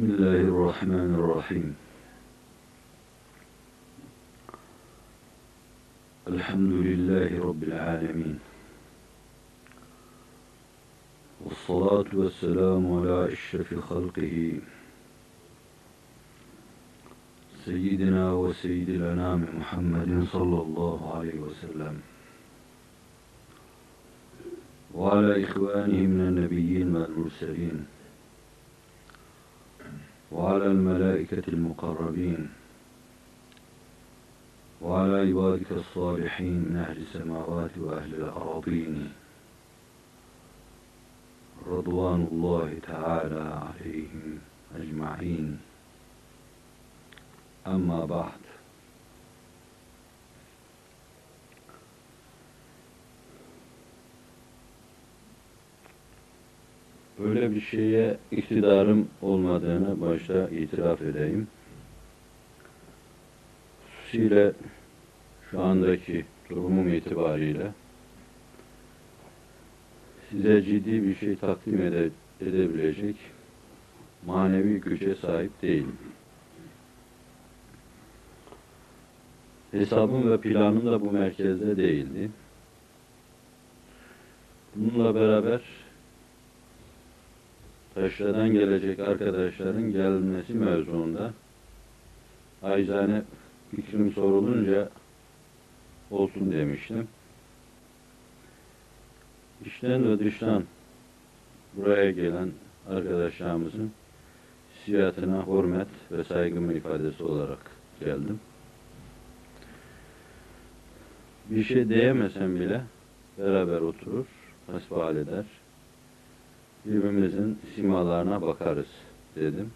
بسم الله الرحمن الرحيم. الحمد لله رب العالمين. والصلاة والسلام على أشرف خلقه. سيدنا وسيد الأنام محمد صلى الله عليه وسلم. وعلى إخوانه من النبيين والمرسلين. وعلى الملائكة المقربين وعلى عبادك الصالحين من أهل السماوات وأهل الأراضين. رضوان الله تعالى عليهم أجمعين. أما بعد Böyle bir şeye iktidarım olmadığını başta itiraf edeyim. Hususiyle şu andaki durumum itibariyle size ciddi bir şey takdim ede, edebilecek manevi güce sahip değilim. Hesabım ve planım da bu merkezde değildi. Bununla beraber taşradan gelecek arkadaşların gelmesi mevzuunda acizane fikrim sorulunca olsun demiştim. İçten ve dıştan buraya gelen arkadaşlarımızın siyatına hürmet ve saygımı ifadesi olarak geldim. Bir şey diyemesem bile beraber oturur, hasbihal eder, birbirimizin simalarına bakarız dedim.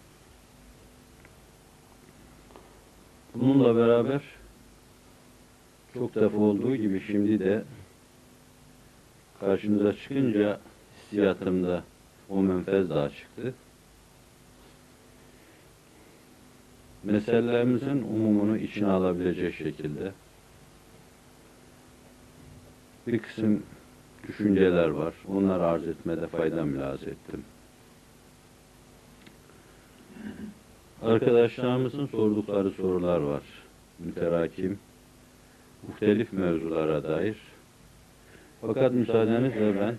Bununla beraber çok defa olduğu gibi şimdi de karşınıza çıkınca hissiyatımda o menfez daha çıktı. Meselelerimizin umumunu içine alabilecek şekilde bir kısım düşünceler var. Onları arz etmede fayda mülaz ettim. Arkadaşlarımızın sordukları sorular var. Müterakim, muhtelif mevzulara dair. Fakat müsaadenizle ben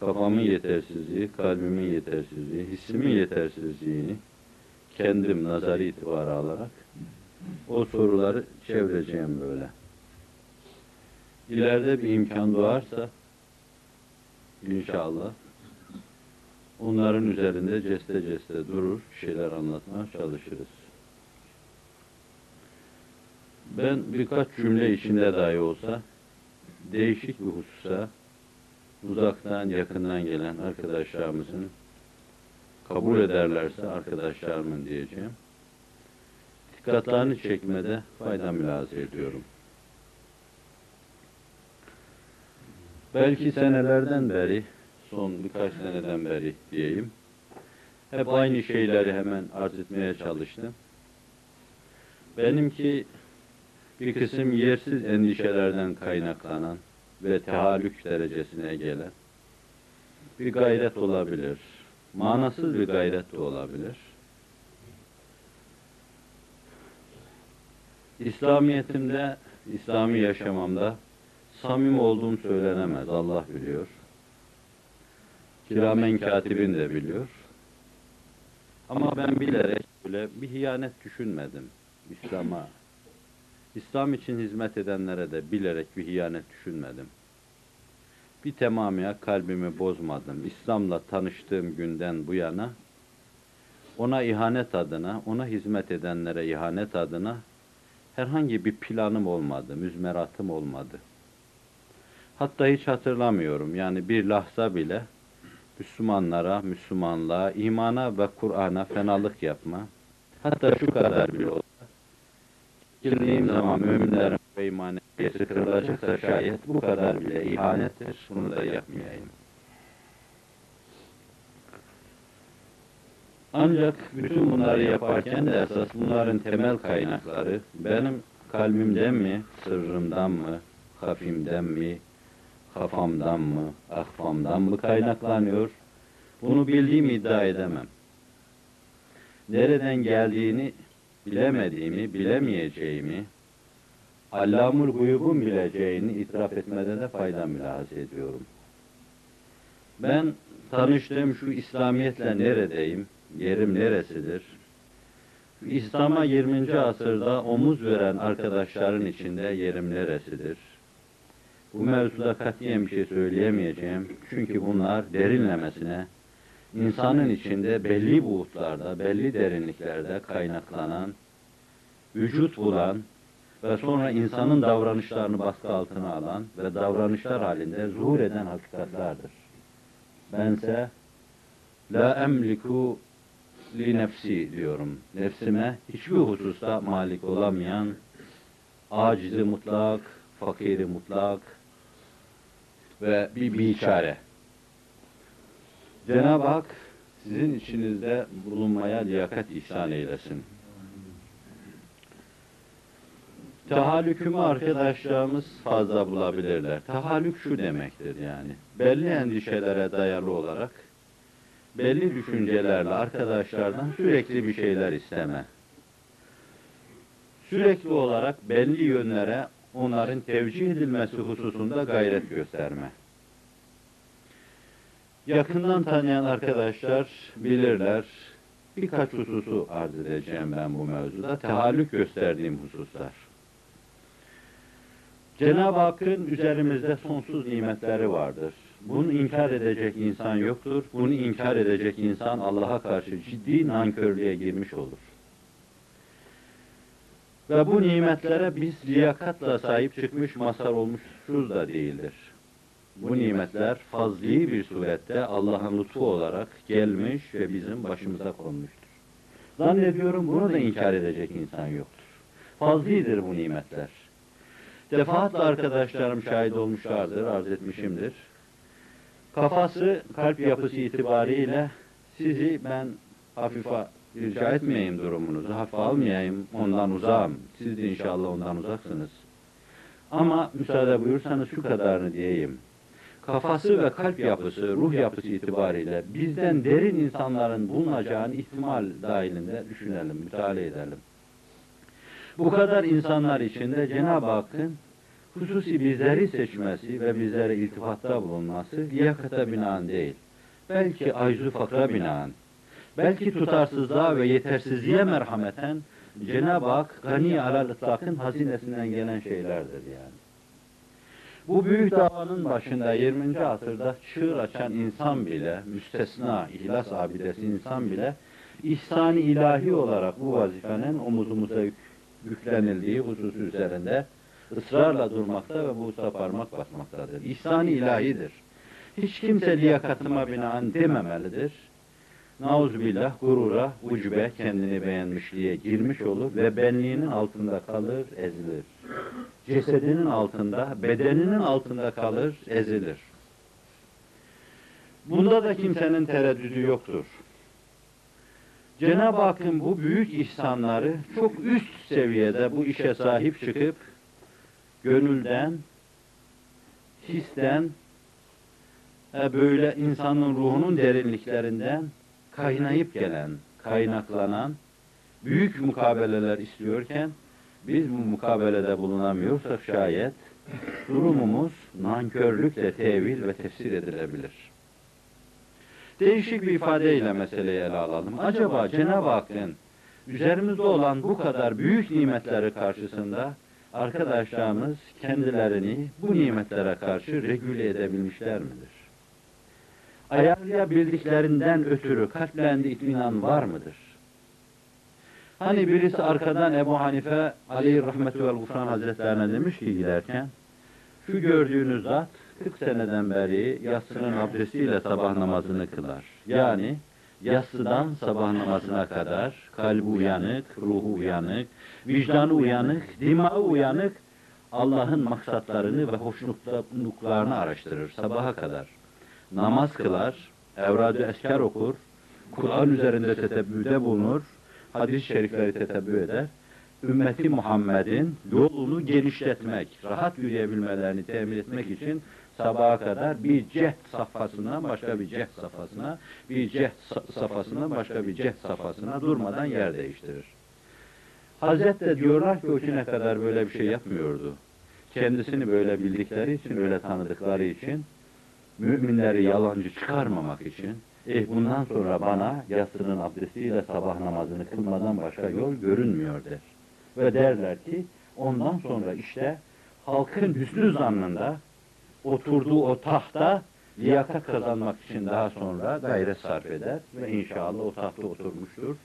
kafamın yetersizliği, kalbimin yetersizliği, hissimin yetersizliğini kendim nazari itibarı alarak o soruları çevireceğim böyle. İleride bir imkan doğarsa inşallah onların üzerinde ceste ceste durur, şeyler anlatmaya çalışırız. Ben birkaç cümle içinde dahi olsa değişik bir hususa uzaktan yakından gelen arkadaşlarımızın kabul ederlerse arkadaşlarımın diyeceğim. Dikkatlerini çekmede fayda mülaze ediyorum. Belki senelerden beri, son birkaç seneden beri diyeyim, hep aynı şeyleri hemen arz etmeye çalıştım. Benimki bir kısım yersiz endişelerden kaynaklanan ve tehallük derecesine gelen bir gayret olabilir. Manasız bir gayret de olabilir. İslamiyetimde, İslami yaşamamda samim olduğum söylenemez. Allah biliyor. Kiramen katibin de biliyor. Ama ben bilerek böyle bir hiyanet düşünmedim İslam'a. İslam için hizmet edenlere de bilerek bir hiyanet düşünmedim. Bir temamıya kalbimi bozmadım. İslam'la tanıştığım günden bu yana ona ihanet adına, ona hizmet edenlere ihanet adına herhangi bir planım olmadı, müzmeratım olmadı. Hatta hiç hatırlamıyorum. Yani bir lahza bile Müslümanlara, Müslümanlığa, imana ve Kur'an'a fenalık yapma. Hatta şu kadar bile olsa. Girdiğim zaman müminlerin ve imaniyeti kırılacaksa şayet bu kadar bile ihanettir. Bunu da yapmayayım. Ancak bütün bunları yaparken de esas bunların temel kaynakları benim kalbimden mi, sırrımdan mı, hafimden mi, kafamdan mı, ahfamdan mı kaynaklanıyor? Bunu bildiğimi iddia edemem. nereden geldiğini bilemediğimi, bilemeyeceğimi, Allamul Guyub'un bileceğini itiraf etmede de fayda mülahaz ediyorum. Ben tanıştığım şu İslamiyetle neredeyim, yerim neresidir? İslam'a 20. asırda omuz veren arkadaşların içinde yerim neresidir? Bu mevzuda katiyen bir şey söyleyemeyeceğim. Çünkü bunlar derinlemesine insanın içinde belli buğutlarda, belli derinliklerde kaynaklanan, vücut bulan ve sonra insanın davranışlarını baskı altına alan ve davranışlar halinde zuhur eden hakikatlardır. Bense la emliku li nefsi diyorum. Nefsime hiçbir hususta malik olamayan, acizi mutlak, fakiri mutlak ve bir biçare. Cenab-ı Hak sizin içinizde bulunmaya liyakat ihsan eylesin. Tahallükümü arkadaşlarımız fazla bulabilirler. Tahallük şu demektir yani. Belli endişelere dayalı olarak belli düşüncelerle arkadaşlardan sürekli bir şeyler isteme. Sürekli olarak belli yönlere onların tevcih edilmesi hususunda gayret gösterme. Yakından tanıyan arkadaşlar bilirler. Birkaç hususu arz edeceğim ben bu mevzuda. Tehallük gösterdiğim hususlar. Cenab-ı Hakk'ın üzerimizde sonsuz nimetleri vardır. Bunu inkar edecek insan yoktur. Bunu inkar edecek insan Allah'a karşı ciddi nankörlüğe girmiş olur. Ve bu nimetlere biz liyakatla sahip çıkmış mazhar olmuşuz da değildir. Bu nimetler fazli bir surette Allah'ın lütfu olarak gelmiş ve bizim başımıza konmuştur. Zannediyorum bunu da inkar edecek insan yoktur. Fazlidir bu nimetler. Defaatle arkadaşlarım şahit olmuşlardır, arz etmişimdir. Kafası, kalp yapısı itibariyle sizi ben hafife rica etmeyeyim durumunuzu, hafife almayayım, ondan uzağım. Siz de inşallah ondan uzaksınız. Ama müsaade buyursanız şu kadarını diyeyim. Kafası ve kalp yapısı, ruh yapısı itibariyle bizden derin insanların bulunacağını ihtimal dahilinde düşünelim, müteala edelim. Bu kadar insanlar içinde Cenab-ı Hakk'ın hususi bizleri seçmesi ve bizlere iltifatta bulunması liyakata binaen değil. Belki aczu fakra binaen, belki tutarsızlığa ve yetersizliğe merhameten Cenab-ı Hak gani alal ıtlakın hazinesinden gelen şeylerdir yani. Bu büyük davanın başında 20. asırda çığır açan insan bile, müstesna, ihlas abidesi insan bile ihsani ilahi olarak bu vazifenin omuzumuza yüklenildiği hususu üzerinde ısrarla durmakta ve bu usta parmak basmaktadır. İhsan-ı ilahidir. Hiç kimse liyakatıma binaen dememelidir. Nauzubillah gurura, ucube, kendini beğenmişliğe girmiş olur ve benliğinin altında kalır, ezilir. Cesedinin altında, bedeninin altında kalır, ezilir. Bunda da kimsenin tereddüdü yoktur. Cenab-ı Hakk'ın bu büyük ihsanları çok üst seviyede bu işe sahip çıkıp gönülden, histen, e, böyle insanın ruhunun derinliklerinden kaynayıp gelen, kaynaklanan büyük mukabeleler istiyorken biz bu mukabelede bulunamıyorsak şayet durumumuz nankörlükle tevil ve tefsir edilebilir. Değişik bir ifadeyle meseleyi ele alalım. Acaba Cenab-ı Hakk'ın üzerimizde olan bu kadar büyük nimetleri karşısında arkadaşlarımız kendilerini bu nimetlere karşı regüle edebilmişler midir? Ayarlayabildiklerinden ötürü kalplerinde itminan var mıdır? Hani birisi arkadan Ebu Hanife aleyhi rahmetü vel gufran hazretlerine demiş ki giderken şu gördüğünüz zat 40 seneden beri yatsının abdestiyle sabah namazını kılar. Yani yatsıdan sabah namazına kadar kalbi uyanık, ruhu uyanık, vicdanı uyanık, dimağı uyanık Allah'ın maksatlarını ve hoşnutluklarını araştırır sabaha kadar. Namaz kılar, evrad-ı esker okur, Kur'an üzerinde tetebbüde bulunur, hadis-i şerifleri tetebbü eder. ümmeti Muhammed'in yolunu genişletmek, rahat yürüyebilmelerini temin etmek için sabaha kadar bir cehd safhasından başka bir cehd safhasına, bir cehd safhasından başka bir cehd safhasına durmadan yer değiştirir. Hazret de diyorlar ki o güne kadar böyle bir şey yapmıyordu. Kendisini böyle bildikleri için, öyle tanıdıkları için, müminleri yalancı çıkarmamak için, eh bundan sonra bana yatsının abdestiyle sabah namazını kılmadan başka yol görünmüyor der. Ve derler ki ondan sonra işte halkın hüsnü zannında oturduğu o tahta liyakat kazanmak için daha sonra gayret sarf eder ve inşallah o tahta oturmuştur.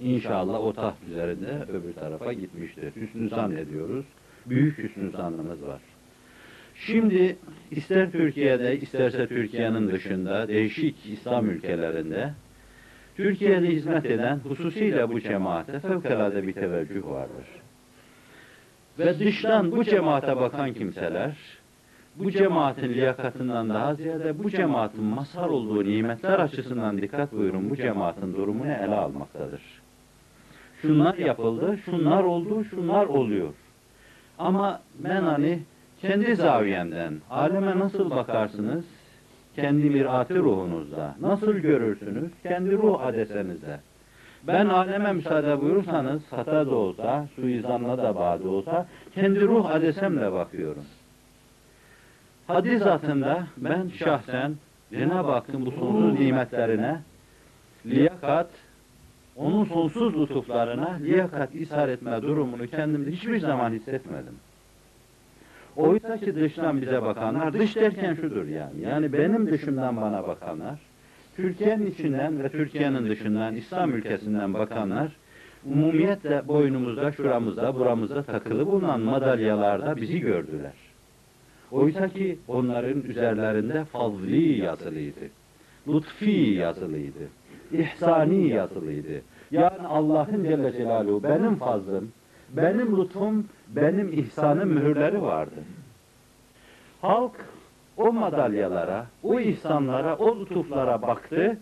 İnşallah o taht üzerinde öbür tarafa gitmiştir. Hüsnü zannediyoruz. Büyük hüsnü zannımız var. Şimdi ister Türkiye'de isterse Türkiye'nin dışında değişik İslam ülkelerinde Türkiye'de hizmet eden hususiyle bu cemaate fevkalade bir teveccüh vardır. Ve dıştan bu cemaate bakan kimseler bu cemaatin liyakatından daha ziyade bu cemaatin mazhar olduğu nimetler açısından dikkat buyurun bu cemaatin durumunu ele almaktadır. Şunlar yapıldı, şunlar oldu, şunlar oluyor. Ama ben hani kendi zaviyemden aleme nasıl bakarsınız? Kendi mirati ruhunuzda. Nasıl görürsünüz? Kendi ruh adesenizde. Ben aleme müsaade buyurursanız hata da olsa, suizanla da bağlı olsa kendi ruh adesemle bakıyorum. Hadis zatında ben şahsen Cenab-ı Hakk'ın bu sonsuz nimetlerine liyakat, onun sonsuz lütuflarına liyakat ishar etme durumunu kendimde hiçbir zaman hissetmedim. Oysa ki dıştan bize bakanlar, dış derken şudur yani, yani benim dışımdan bana bakanlar, Türkiye'nin içinden ve Türkiye'nin dışından, İslam ülkesinden bakanlar, umumiyetle boynumuzda, şuramızda, buramızda takılı bulunan madalyalarda bizi gördüler. Oysa ki onların üzerlerinde fazli yazılıydı. Lütfi yazılıydı. İhsani yazılıydı. Yani Allah'ın Celle Celaluhu benim fazlım, benim lütfum, benim ihsanım mühürleri vardı. Halk o madalyalara, o ihsanlara, o lütuflara baktı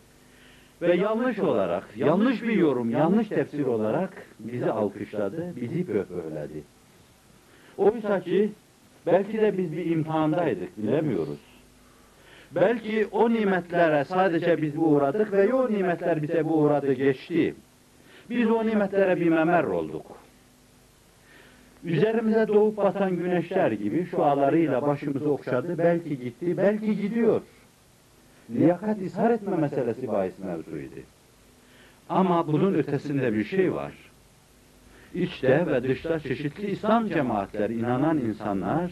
ve yanlış olarak, yanlış bir yorum, yanlış tefsir olarak bizi alkışladı, bizi böbürledi. Oysa ki belki de biz bir imtihandaydık, bilemiyoruz. Belki o nimetlere sadece biz uğradık ve o nimetler bize bu uğradı geçti. Biz o nimetlere bir memer olduk. Üzerimize doğup batan güneşler gibi şu alarıyla başımızı okşadı. Belki gitti, belki gidiyor. Liyakat ishar etme meselesi bahis mevzuydu. Ama bunun ötesinde bir şey var. İçte ve dışta çeşitli İslam cemaatleri, inanan insanlar,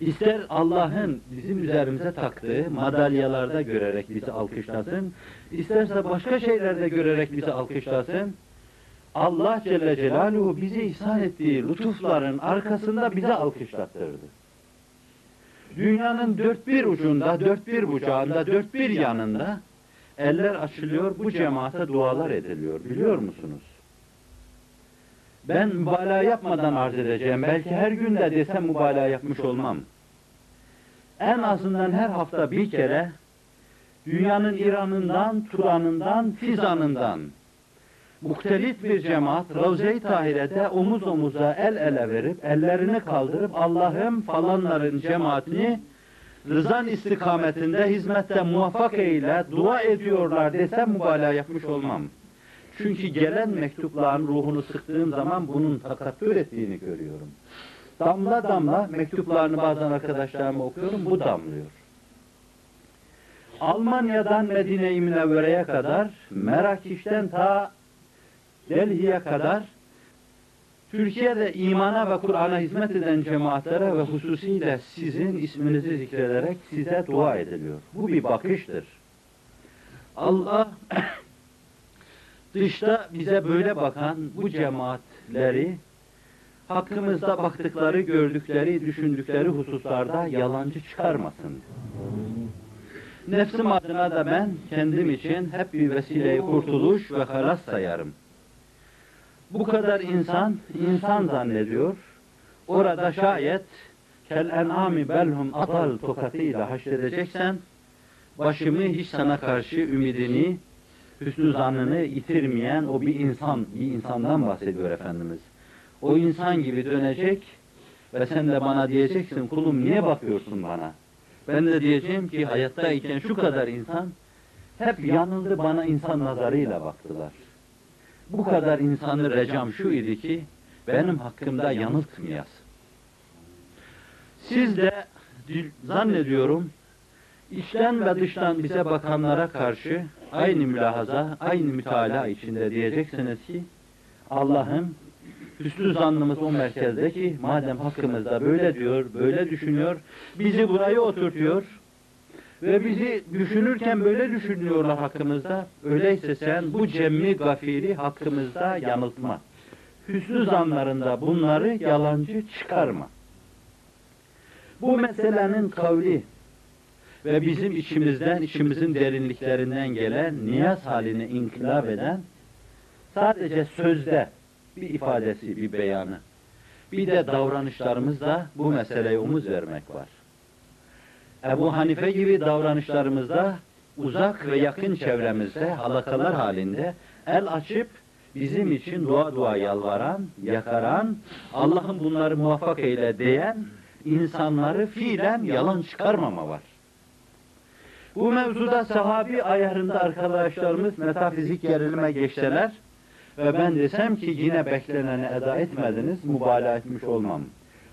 ister Allah'ın bizim üzerimize taktığı madalyalarda görerek bizi alkışlasın, isterse başka şeylerde görerek bizi alkışlasın, Allah Celle Celaluhu bize ihsan ettiği lütufların arkasında bize alkışlattırdı. Dünyanın dört bir ucunda, dört bir bucağında, dört bir yanında eller açılıyor, bu cemaate dualar ediliyor. Biliyor musunuz? Ben mübalağa yapmadan arz edeceğim. Belki her günde desem mübalağa yapmış olmam. En azından her hafta bir kere dünyanın İran'ından, Turan'ından, Fizan'ından muhtelif bir cemaat Ravze-i Tahire'de omuz omuza el ele verip ellerini kaldırıp Allah'ım falanların cemaatini rızan istikametinde hizmette muvaffak eyle dua ediyorlar desem mübalağa yapmış olmam. Çünkü gelen mektupların ruhunu sıktığım zaman bunun takattür ettiğini görüyorum. Damla damla mektuplarını bazen arkadaşlarıma okuyorum, bu damlıyor. Almanya'dan Medine-i Münevvere'ye kadar, Merakiş'ten ta Delhi'ye kadar Türkiye'de imana ve Kur'an'a hizmet eden cemaatlere ve hususiyle sizin isminizi zikrederek size dua ediliyor. Bu bir bakıştır. Allah dışta bize böyle bakan bu cemaatleri hakkımızda baktıkları, gördükleri, düşündükleri hususlarda yalancı çıkarmasın. Nefsim adına da ben kendim için hep bir vesileyi kurtuluş ve halas sayarım. Bu kadar insan, insan zannediyor. Orada şayet kel en'ami belhum atal tokatıyla haşredeceksen başımı hiç sana karşı ümidini, hüsnü zannını yitirmeyen o bir insan, bir insandan bahsediyor Efendimiz. O insan gibi dönecek ve sen de bana diyeceksin kulum niye bakıyorsun bana? Ben de diyeceğim ki hayattayken şu kadar insan hep yanıldı bana insan nazarıyla baktılar. Bu kadar insanı recam şu idi ki benim hakkımda yanıltmayasın. Siz de zannediyorum içten ve dıştan bize bakanlara karşı aynı mülahaza, aynı mütalaa içinde diyeceksiniz ki Allah'ım hüsnü zannımız o merkezde ki madem hakkımızda böyle diyor, böyle düşünüyor, bizi buraya oturtuyor ve bizi düşünürken böyle düşünüyorlar hakkımızda. Öyleyse sen bu cemmi gafiri hakkımızda yanıltma. Hüsnü zanlarında bunları yalancı çıkarma. Bu meselenin kavli ve bizim içimizden, içimizin derinliklerinden gelen, niyaz haline inkılap eden, sadece sözde bir ifadesi, bir beyanı, bir de davranışlarımızda bu meseleye omuz vermek var. Ebu Hanife gibi davranışlarımızda uzak ve yakın çevremizde halakalar halinde el açıp bizim için dua dua yalvaran, yakaran, Allah'ın bunları muvaffak eyle diyen insanları fiilen yalan çıkarmama var. Bu mevzuda sahabi ayarında arkadaşlarımız metafizik gerilime geçseler ve ben desem ki yine bekleneni eda etmediniz, mübalağa etmiş olmam.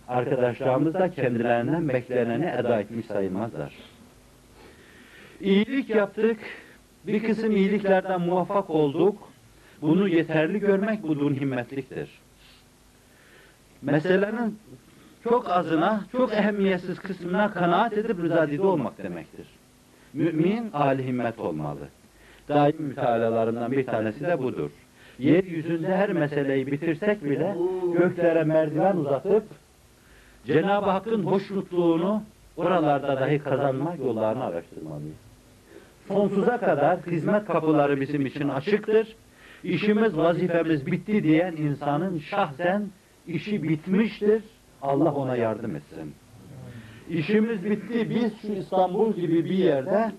Arkadaşlarımız da kendilerinden bekleneni eda etmiş sayılmazlar. İyilik yaptık, bir kısım iyiliklerden muvaffak olduk. Bunu yeterli görmek budun himmetliktir. Meselenin çok azına, çok ehemmiyetsiz kısmına kanaat edip rızadide olmak demektir. Mümin âli himmet olmalı. Daim mütealalarından bir tanesi de budur. Yeryüzünde her meseleyi bitirsek bile göklere merdiven uzatıp Cenab-ı Hakk'ın hoşnutluğunu oralarda dahi kazanma yollarını araştırmalıyız. Sonsuza kadar hizmet kapıları bizim için açıktır. İşimiz, vazifemiz bitti diyen insanın şahsen işi bitmiştir. Allah ona yardım etsin. İşimiz bitti. Biz şu İstanbul gibi bir yerde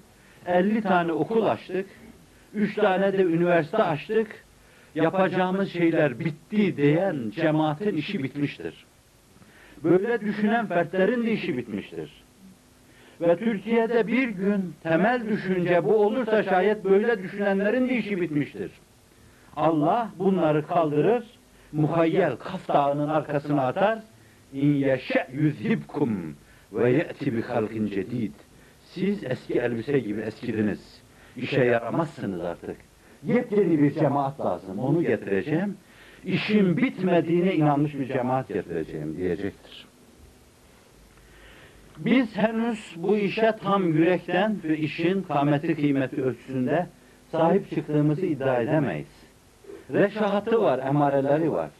50 tane okul açtık. 3 tane de üniversite açtık. Yapacağımız şeyler bitti diyen cemaatin işi bitmiştir. Böyle düşünen fertlerin de işi bitmiştir. Ve Türkiye'de bir gün temel düşünce bu olursa şayet böyle düşünenlerin de işi bitmiştir. Allah bunları kaldırır, muhayyel Kaf Dağı'nın arkasına atar. İn yeşe yüzhibkum ve ye'ti bi halkin cedid. Siz eski elbise gibi eskidiniz. İşe yaramazsınız artık. Yepyeni bir cemaat lazım. Onu getireceğim. İşin bitmediğine inanmış bir cemaat getireceğim diyecektir. Biz henüz bu işe tam yürekten ve işin kâmeti kıymeti ölçüsünde sahip çıktığımızı iddia edemeyiz. Reşahatı var, emareleri var.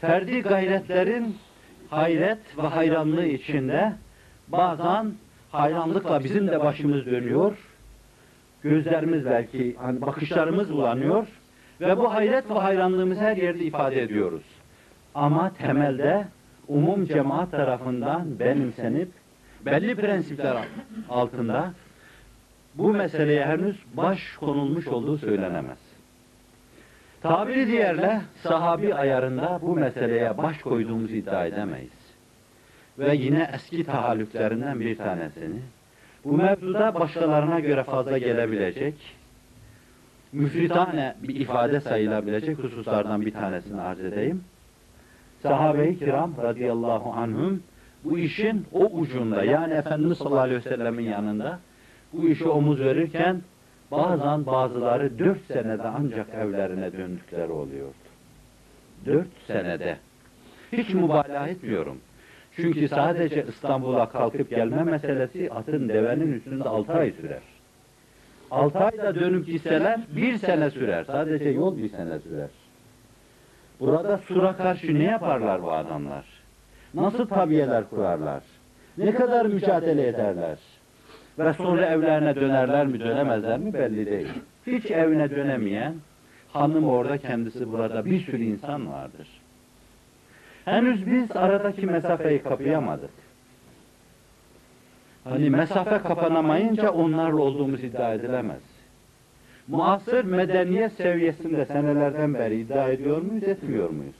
Ferdi gayretlerin hayret ve hayranlığı içinde bazen hayranlıkla bizim de başımız dönüyor. Gözlerimiz belki, hani bakışlarımız bulanıyor. Ve bu hayret ve hayranlığımızı her yerde ifade ediyoruz. Ama temelde umum cemaat tarafından benimsenip belli prensipler altında bu meseleye henüz baş konulmuş olduğu söylenemez. Tabiri diğerle sahabi ayarında bu meseleye baş koyduğumuzu iddia edemeyiz. Ve yine eski tahallüklerinden bir tanesini bu mevzuda başkalarına göre fazla gelebilecek müfritane bir ifade sayılabilecek hususlardan bir tanesini arz edeyim. Sahabe-i kiram radıyallahu anhum bu işin o ucunda yani Efendimiz sallallahu aleyhi ve sellemin yanında bu işi omuz verirken bazen bazıları dört senede ancak evlerine döndükleri oluyordu. Dört senede. Hiç mübalağa etmiyorum. Çünkü sadece İstanbul'a kalkıp gelme meselesi atın devenin üstünde altı ay sürer. Altı ayda dönüp gitseler bir sene sürer. Sadece yol bir sene sürer. Burada sura karşı ne yaparlar bu adamlar? Nasıl tabiyeler kurarlar? Ne kadar mücadele ederler? Ve sonra evlerine dönerler mi dönemezler mi belli değil. Hiç evine dönemeyen hanım orada kendisi burada bir sürü insan vardır. Henüz biz aradaki mesafeyi kapayamadık. Hani mesafe kapanamayınca onlarla olduğumuz iddia edilemez. muasır medeniyet seviyesinde senelerden beri iddia ediyor muyuz, etmiyor muyuz?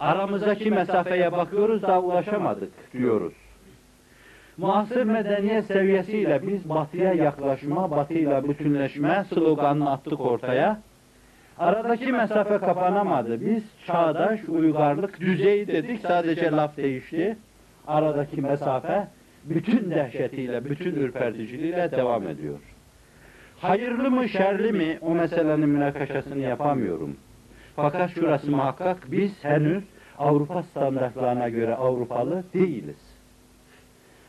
Aramızdaki mesafeye bakıyoruz da ulaşamadık diyoruz. Muasır medeniyet seviyesiyle biz batıya yaklaşma, batıyla bütünleşme sloganını attık ortaya. Aradaki mesafe kapanamadı. Biz çağdaş uygarlık düzeyi dedik sadece laf değişti. Aradaki mesafe bütün dehşetiyle, bütün ürperticiliğiyle devam ediyor. Hayırlı mı, şerli mi o meselenin münakaşasını yapamıyorum. Fakat şurası muhakkak biz henüz Avrupa standartlarına göre Avrupalı değiliz.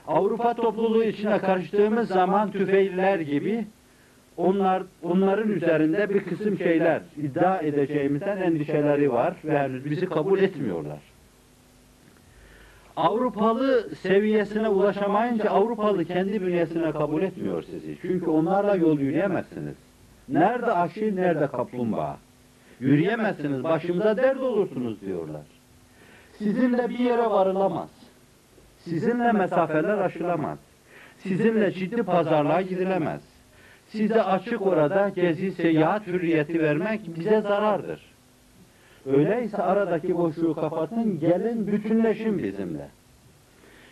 Avrupa topluluğu içine karıştığımız zaman tüfeiller gibi onlar onların üzerinde bir kısım şeyler iddia edeceğimizden endişeleri var ve henüz bizi kabul etmiyorlar. Avrupalı seviyesine ulaşamayınca Avrupalı kendi bünyesine kabul etmiyor sizi. Çünkü onlarla yol yürüyemezsiniz. Nerede aşil, nerede kaplumbağa? Yürüyemezsiniz, başımıza dert olursunuz diyorlar. Sizinle bir yere varılamaz. Sizinle mesafeler aşılamaz. Sizinle ciddi pazarlığa gidilemez. Size açık orada gezi, seyahat hürriyeti vermek bize zarardır. Öyleyse aradaki boşluğu kapatın, gelin bütünleşin bizimle.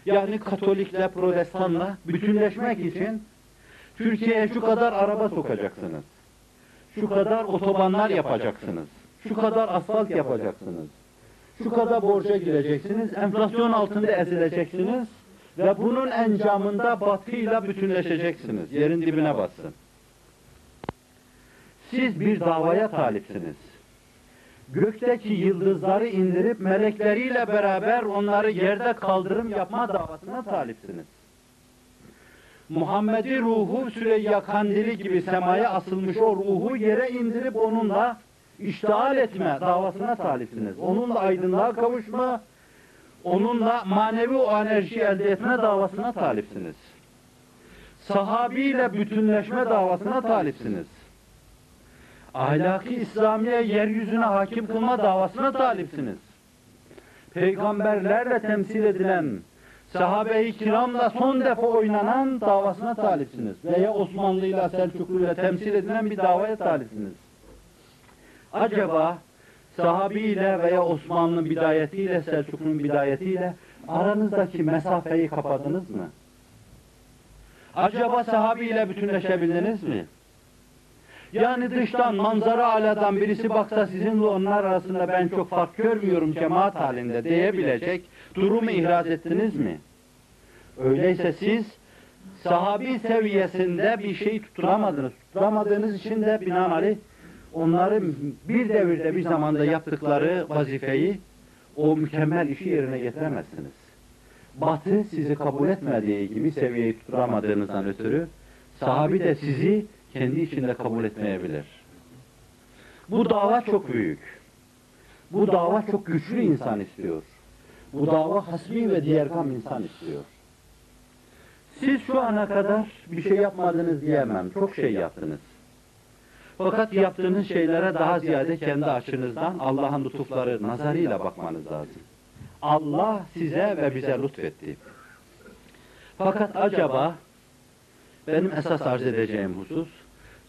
Yani Katolikle, Protestanla bütünleşmek için Türkiye'ye şu kadar araba sokacaksınız. Şu kadar otobanlar yapacaksınız. Şu kadar asfalt yapacaksınız. Şu kadar borca gireceksiniz. Enflasyon altında ezileceksiniz. Ve bunun encamında batıyla bütünleşeceksiniz. Yerin dibine bassın. Siz bir davaya talipsiniz. Gökteki yıldızları indirip melekleriyle beraber onları yerde kaldırım yapma davasına talipsiniz. Muhammed'i ruhu Süreyya kandili gibi semaya asılmış o ruhu yere indirip onunla iştihal etme davasına talipsiniz. Onunla aydınlığa kavuşma, onunla manevi o enerji elde etme davasına talipsiniz. Sahabiyle bütünleşme davasına talipsiniz. Ahlaki İslamiye yeryüzüne hakim kılma davasına talipsiniz. Peygamberlerle temsil edilen sahabe-i kiramla son defa oynanan davasına talipsiniz. Veya Osmanlı'yla Selçuklu'yla temsil edilen bir davaya talipsiniz. Acaba sahabiyle veya Osmanlı bidayetiyle, Selçuklu'nun bidayetiyle aranızdaki mesafeyi kapadınız mı? Acaba sahabiyle bütünleşebildiniz mi? Yani dıştan manzara aladan birisi baksa sizinle onlar arasında ben çok fark görmüyorum cemaat halinde diyebilecek durumu ihraz ettiniz mi? Öyleyse siz sahabi seviyesinde bir şey tutturamadınız. Tutturamadığınız için de binaenaleyh onların bir devirde bir zamanda yaptıkları vazifeyi o mükemmel işi yerine getiremezsiniz. Batı sizi kabul etmediği gibi seviyeyi tutturamadığınızdan ötürü sahabi de sizi kendi içinde kabul etmeyebilir. Bu dava çok büyük. Bu dava çok güçlü insan istiyor. Bu dava hasbi ve diğer kam insan istiyor. Siz şu ana kadar bir şey yapmadınız diyemem. Çok şey yaptınız. Fakat yaptığınız şeylere daha ziyade kendi açınızdan Allah'ın lütufları nazarıyla bakmanız lazım. Allah size ve bize lütfetti. Fakat acaba benim esas arz edeceğim husus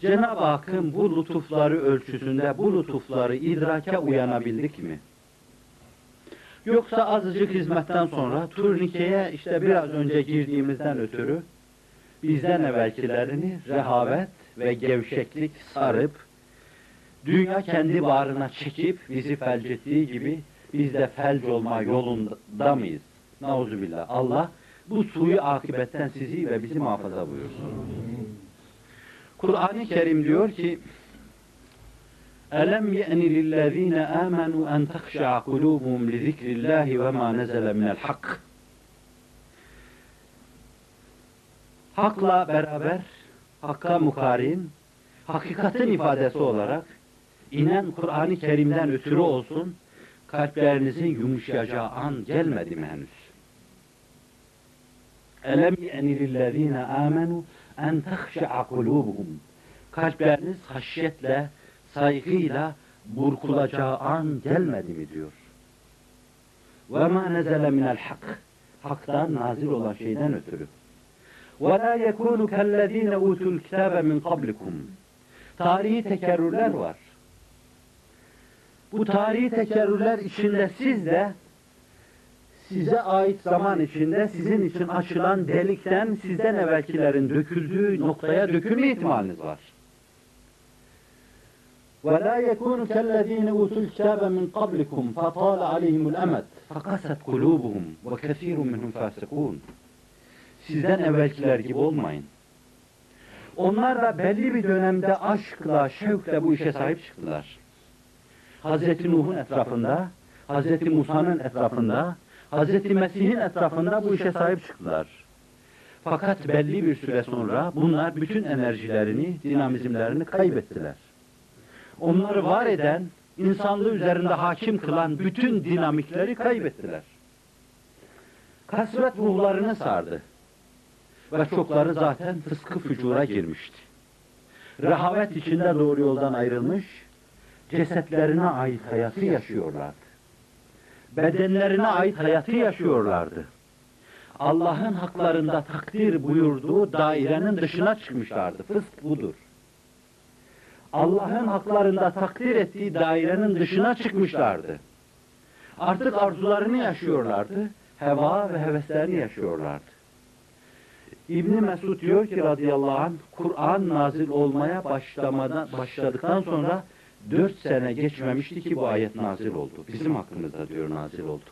Cenab-ı Hakk'ın bu lütufları ölçüsünde bu lütufları idrake uyanabildik mi? Yoksa azıcık hizmetten sonra turnikeye işte biraz önce girdiğimizden ötürü bizden evvelkilerini rehavet ve gevşeklik sarıp dünya kendi bağrına çekip bizi felç ettiği gibi biz de felç olma yolunda mıyız? Nauzubillah. Allah bu suyu akibetten sizi ve bizi muhafaza buyursun. Kur'an-ı Kerim diyor ki ye'ni lillezine amenu en tehşa'a kulubuhum li zikrillahi ve ma nezele minel hak. Hakla beraber, hakka mukarin, hakikatin ifadesi olarak inen Kur'an-ı Kerim'den ötürü olsun, kalplerinizin yumuşayacağı an gelmedi mi henüz? Elem ye'ni lillezine amenu en tehşe'a kulubuhum. Kalpleriniz haşyetle, saygıyla burkulacağı an gelmedi mi diyor. Ve ma nezele minel hak. Haktan nazil olan şeyden ötürü. Ve la yekunu kellezine utul kitabe min qablikum. Tarihi tekerrürler var. Bu tarihi tekerrürler içinde siz de size ait zaman içinde sizin için açılan delikten sizden evvelkilerin döküldüğü noktaya dökülme ihtimaliniz var. وَلَا يَكُونُ كَالَّذ۪ينَ اُوتُوا الْكِتَابَ مِنْ قَبْلِكُمْ فَطَالَ عَلَيْهِمُ الْأَمَدْ فَقَسَتْ قُلُوبُهُمْ وَكَثِيرٌ مِنْهُمْ فَاسِقُونَ Sizden evvelkiler gibi olmayın. Onlar da belli bir dönemde aşkla, şevkle bu işe sahip çıktılar. Hazreti Nuh'un etrafında, Hazreti Musa'nın etrafında, Hazreti Mesih'in etrafında bu işe sahip çıktılar. Fakat belli bir süre sonra bunlar bütün enerjilerini, dinamizmlerini kaybettiler. Onları var eden, insanlığı üzerinde hakim kılan bütün dinamikleri kaybettiler. Kasvet ruhlarını sardı. Ve çokları zaten fıskı fücura girmişti. Rehavet içinde doğru yoldan ayrılmış, cesetlerine ait hayatı yaşıyorlardı. Bedenlerine ait hayatı yaşıyorlardı. Allah'ın haklarında takdir buyurduğu dairenin dışına çıkmışlardı. Fısk budur. Allah'ın haklarında takdir ettiği dairenin dışına çıkmışlardı. Artık arzularını yaşıyorlardı. Heva ve heveslerini yaşıyorlardı. İbni Mesud diyor ki radıyallahu anh, Kur'an nazil olmaya başlamadan, başladıktan sonra dört sene geçmemişti ki bu ayet nazil oldu. Bizim hakkımızda diyor nazil oldu.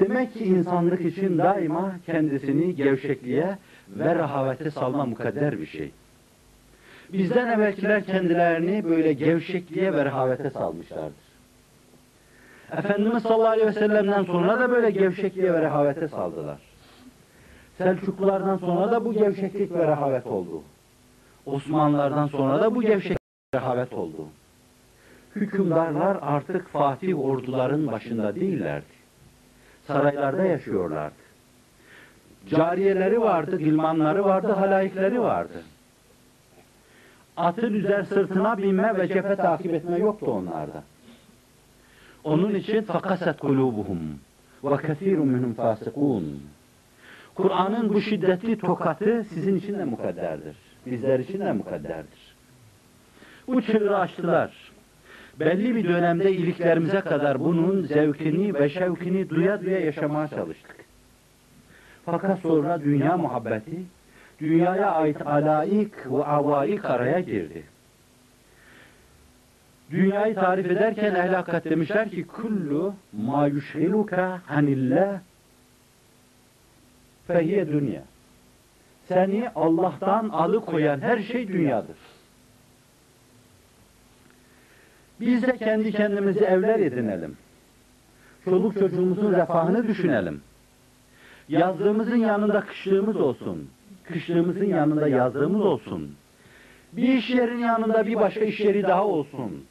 Demek ki insanlık için daima kendisini gevşekliğe ve rahavete salma mukadder bir şey. Bizden evvelkiler kendilerini böyle gevşekliğe ve rehavete salmışlardır. Efendimiz sallallahu aleyhi ve sellem'den sonra da böyle gevşekliğe ve rehavete saldılar. Selçuklulardan sonra da bu gevşeklik ve rehavet oldu. Osmanlılardan sonra da bu gevşeklik ve rehavet oldu. Hükümdarlar artık Fatih orduların başında değillerdi. Saraylarda yaşıyorlardı. Cariyeleri vardı, gilmanları vardı, halayikleri vardı. Atın üzer sırtına binme ve cephe takip etme yoktu onlarda. Onun için fakaset kulubuhum ve kesirun minhum fasikun. Kur'an'ın bu şiddetli tokatı sizin için de mukadderdir. Bizler için de mukadderdir. Bu çığırı açtılar. Belli bir dönemde iliklerimize kadar bunun zevkini ve şevkini duya duya yaşamaya çalıştık. Fakat sonra dünya muhabbeti, dünyaya ait alaik ve avaik araya girdi. Dünyayı tarif ederken ehl demişler ki kullu ma yuşhiluka hanillah fehiye dünya. Seni Allah'tan alıkoyan her şey dünyadır. Biz de kendi kendimizi evler edinelim. Çoluk çocuğumuzun refahını düşünelim. Yazdığımızın yanında kışlığımız olsun. Kışlığımızın yanında yazdığımız olsun. Bir iş yerinin yanında bir başka iş yeri daha olsun.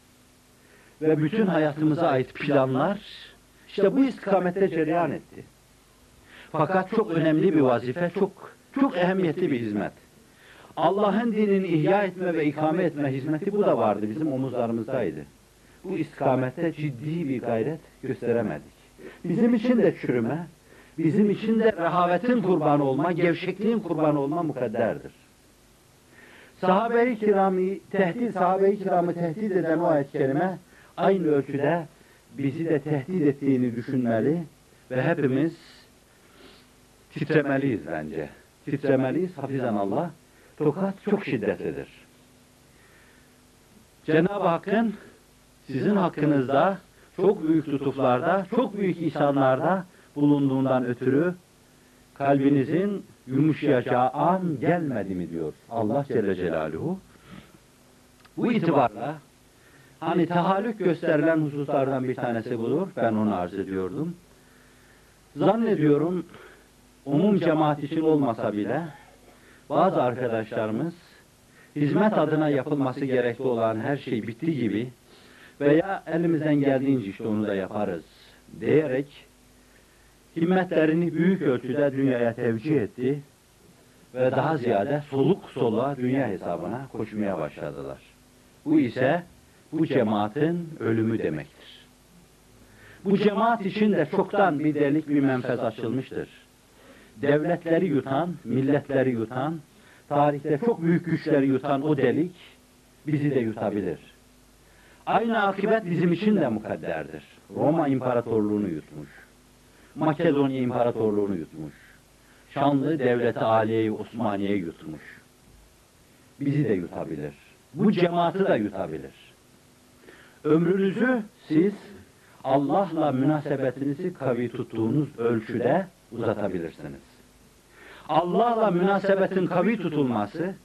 Ve bütün hayatımıza ait planlar işte bu istikamette cereyan etti. Fakat çok önemli bir vazife, çok çok ehemmiyetli bir hizmet. Allah'ın dinini ihya etme ve ikame etme hizmeti bu da vardı, bizim omuzlarımızdaydı. Bu istikamette ciddi bir gayret gösteremedik. Bizim için de çürüme, bizim için de rehavetin kurbanı olma, gevşekliğin kurbanı olma mukadderdir. Sahabe-i kiramı tehdit, sahabe-i kiramı tehdit eden o ayet kerime aynı ölçüde bizi de tehdit ettiğini düşünmeli ve hepimiz titremeliyiz bence. Titremeliyiz hafizan Allah. Tokat çok şiddetlidir. Cenab-ı Hakk'ın sizin hakkınızda çok büyük lütuflarda, çok büyük ihsanlarda bulunduğundan ötürü kalbinizin yumuşayacağı an gelmedi mi diyor Allah Celle Celaluhu. Bu itibarla hani tahallük gösterilen hususlardan bir tanesi budur. Ben onu arz ediyordum. Zannediyorum umum cemaat için olmasa bile bazı arkadaşlarımız hizmet adına yapılması gerekli olan her şey bitti gibi veya elimizden geldiğince işte onu da yaparız diyerek himmetlerini büyük ölçüde dünyaya tevcih etti ve daha ziyade soluk soluğa dünya hesabına koşmaya başladılar. Bu ise bu cemaatin ölümü demektir. Bu cemaat için de çoktan bir delik bir menfez açılmıştır. Devletleri yutan, milletleri yutan, tarihte çok büyük güçleri yutan o delik bizi de yutabilir. Aynı akıbet bizim için de mukadderdir. Roma İmparatorluğunu yutmuş. Makedonya İmparatorluğunu yutmuş. Şanlı Devleti Aliye-i Osmaniye'yi yutmuş. Bizi de yutabilir. Bu cemaati de yutabilir. Ömrünüzü siz Allah'la münasebetinizi kavi tuttuğunuz ölçüde uzatabilirsiniz. Allah'la münasebetin kavi tutulması,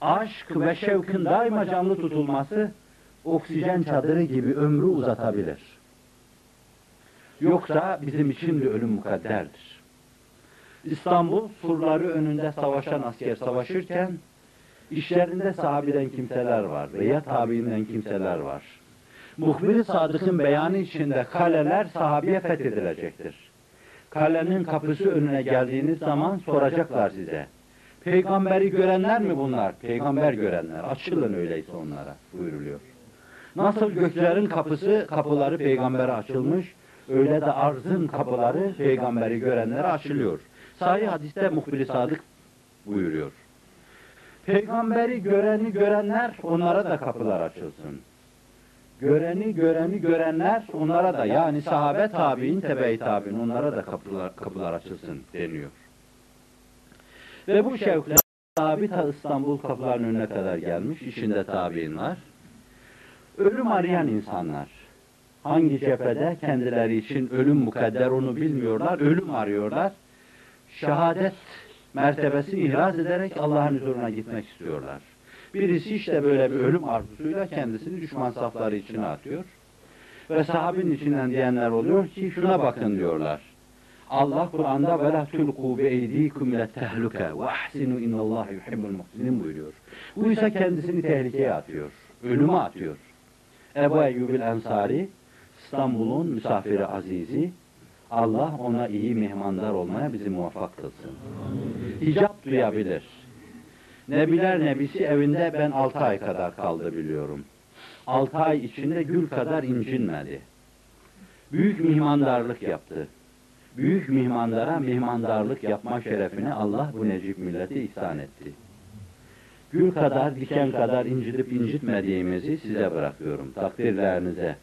aşk ve şevkin daima canlı tutulması, oksijen çadırı gibi ömrü uzatabilir. Yoksa bizim için de ölüm mukadderdir. İstanbul surları önünde savaşan asker savaşırken, işlerinde sahabeden kimseler var veya tabiinden kimseler var. Muhbir-i Sadık'ın beyanı içinde kaleler sahabeye fethedilecektir. Kalenin kapısı önüne geldiğiniz zaman soracaklar size. Peygamberi görenler mi bunlar? Peygamber görenler. Açılın öyleyse onlara buyuruluyor. Nasıl göklerin kapısı, kapıları peygambere açılmış, öyle de arzın kapıları peygamberi görenlere açılıyor. Sahih hadiste muhbir sadık buyuruyor. Peygamberi göreni görenler onlara da kapılar açılsın. Göreni göreni görenler onlara da yani sahabe tabi'in tebe-i tabi'in onlara da kapılar, kapılar açılsın deniyor. Ve bu şevkle tabi ta İstanbul kapılarının önüne kadar gelmiş. içinde tabi'in var. Ölüm arayan insanlar. Hangi cephede kendileri için ölüm mukadder onu bilmiyorlar. Ölüm arıyorlar. Şehadet mertebesini ihraz ederek Allah'ın huzuruna gitmek istiyorlar. Birisi işte böyle bir ölüm arzusuyla kendisini düşman safları içine atıyor. Ve sahabin içinden diyenler oluyor ki şuna bakın diyorlar. Allah Kur'an'da ve la tulqu bi eydikum ila tehluke ve ahsinu innallaha buyuruyor. Bu ise kendisini tehlikeye atıyor. Ölüme atıyor. Ebu Eyyubil Ensari İstanbul'un misafiri azizi Allah ona iyi mihmandar olmaya bizi muvaffak kılsın. Hicap duyabilir. Nebiler Nebisi evinde ben altı ay kadar kaldı biliyorum. Altı ay içinde gül kadar incinmedi. Büyük mihmandarlık yaptı. Büyük mihmandara mihmandarlık yapma şerefini Allah bu necip milleti ihsan etti. Gül kadar, diken kadar incitip incitmediğimizi size bırakıyorum. Takdirlerinize.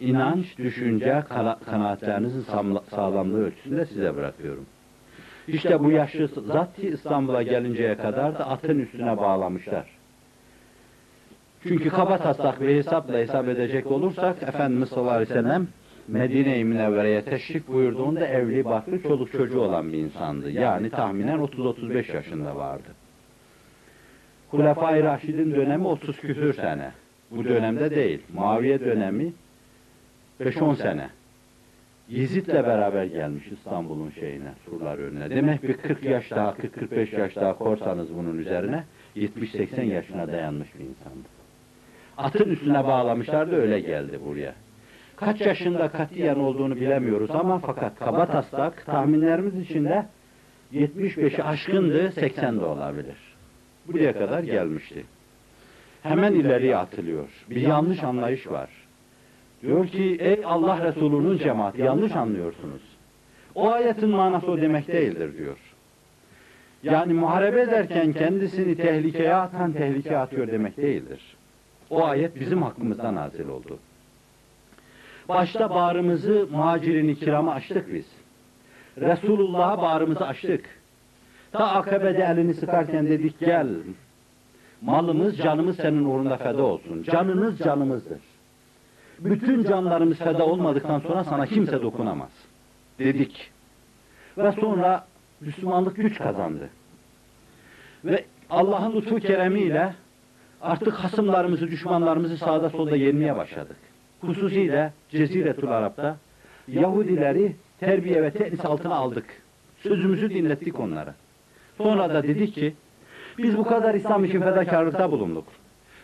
İnanç, düşünce, kanaatlerinizin sağlamlığı ölçüsünde size bırakıyorum. İşte bu yaşlı zat İstanbul'a gelinceye kadar da atın üstüne bağlamışlar. Çünkü kaba taslak bir hesapla hesap edecek olursak Efendimiz sallallahu aleyhi ve sellem Medine-i Münevvere'ye teşrif buyurduğunda evli barklı çoluk çocuğu olan bir insandı. Yani tahminen 30-35 yaşında vardı. Hulefai Raşid'in dönemi 30 küsür sene. Bu dönemde değil. Muaviye dönemi 5-10 sene. Yezid'le beraber gelmiş İstanbul'un şeyine, surlar önüne. Demek bir 40 yaş daha, 40-45 yaş daha korsanız bunun üzerine 70-80 yaşına dayanmış bir insandı. Atın üstüne bağlamışlardı öyle geldi buraya. Kaç yaşında katiyen olduğunu bilemiyoruz ama fakat kaba taslak tahminlerimiz içinde 75'i aşkındı, 80 de olabilir. Buraya kadar gelmişti. Hemen ileriye atılıyor. Bir yanlış anlayış var. Diyor ki ey Allah Resulü'nün cemaati yanlış anlıyorsunuz. O ayetin manası o demek değildir diyor. Yani muharebe ederken kendisini tehlikeye atan tehlikeye atıyor demek değildir. O ayet bizim hakkımızdan nazil oldu. Başta bağrımızı muhacirini kirama açtık biz. Resulullah'a bağrımızı açtık. Ta akabede elini sıkarken dedik gel. Malımız canımız senin uğrunda feda olsun. Canınız canımızdır. Bütün canlarımız feda olmadıktan sonra sana kimse dokunamaz. Dedik. Ve sonra Müslümanlık güç kazandı. Ve Allah'ın lütfu keremiyle artık hasımlarımızı, düşmanlarımızı sağda solda yenmeye başladık. Hususiyle Ceziretul Arap'ta Yahudileri terbiye ve tenis altına aldık. Sözümüzü dinlettik onlara. Sonra da dedik ki biz bu kadar İslam için fedakarlıkta bulunduk.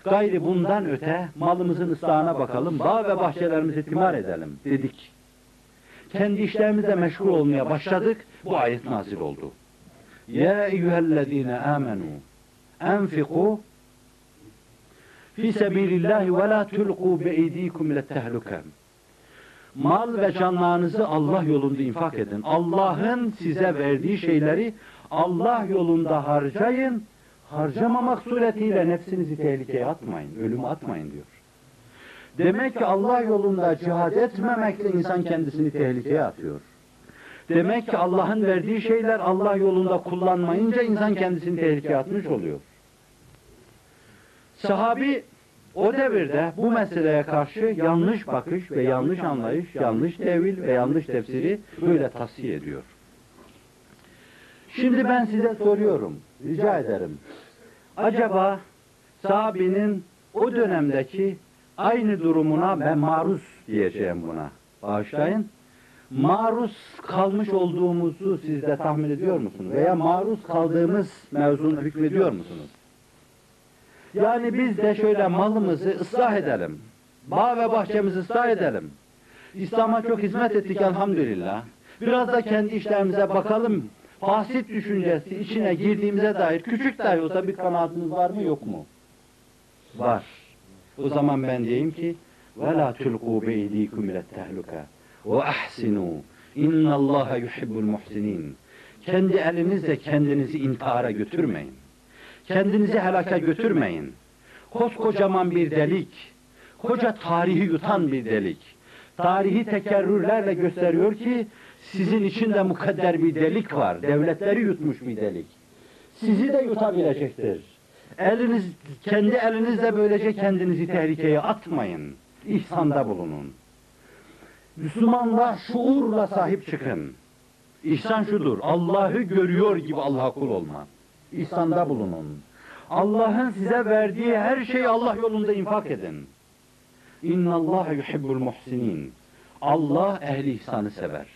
Gayri bundan öte malımızın ıslahına bakalım, bağ ve bahçelerimizi timar edelim dedik. Kendi işlerimizle meşgul olmaya başladık, bu ayet nazil oldu. Ya eyyühellezine amenu enfiku fi sebilillahi ve la tulqu bi eydikum. Mal ve canlarınızı Allah yolunda infak edin. Allah'ın size verdiği şeyleri Allah yolunda harcayın harcamamak suretiyle nefsinizi tehlikeye atmayın, ölüme atmayın diyor. Demek ki Allah yolunda cihad etmemekle insan kendisini tehlikeye atıyor. Demek ki Allah'ın verdiği şeyler Allah yolunda kullanmayınca insan kendisini tehlikeye atmış oluyor. Sahabi o devirde bu meseleye karşı yanlış bakış ve yanlış anlayış, yanlış tevil ve yanlış tefsiri böyle tavsiye ediyor. Şimdi ben size soruyorum, rica ederim. Acaba sahabinin o dönemdeki aynı durumuna ben maruz diyeceğim buna. Bağışlayın. Maruz kalmış olduğumuzu siz de tahmin ediyor musunuz? Veya maruz kaldığımız mevzunu hükmediyor musunuz? Yani biz de şöyle malımızı ıslah edelim. Bağ ve bahçemizi ıslah edelim. İslam'a çok hizmet ettik elhamdülillah. Biraz da kendi işlerimize bakalım Fasit düşüncesi içine girdiğimize dair küçük dahi olsa bir kanaatiniz var mı yok mu? Var. O zaman ben diyeyim ki وَلَا تُلْقُوا بَيْد۪يكُمْ اِلَى التَّهْلُكَ وَاَحْسِنُوا اِنَّ اللّٰهَ يُحِبُّ الْمُحْسِنِينَ Kendi elinizle kendinizi intihara götürmeyin. Kendinizi helaka götürmeyin. Koskocaman bir delik, koca tarihi yutan bir delik. Tarihi tekerrürlerle gösteriyor ki sizin içinde mukadder bir delik var. Devletleri yutmuş bir delik. Sizi de yutabilecektir. Eliniz, kendi elinizle böylece kendinizi tehlikeye atmayın. İhsanda bulunun. Müslümanlar şuurla sahip çıkın. İhsan şudur. Allah'ı görüyor gibi Allah'a kul olma. İhsanda bulunun. Allah'ın size verdiği her şeyi Allah yolunda infak edin. İnna Allah yuhibbul muhsinin. Allah ehli ihsanı sever.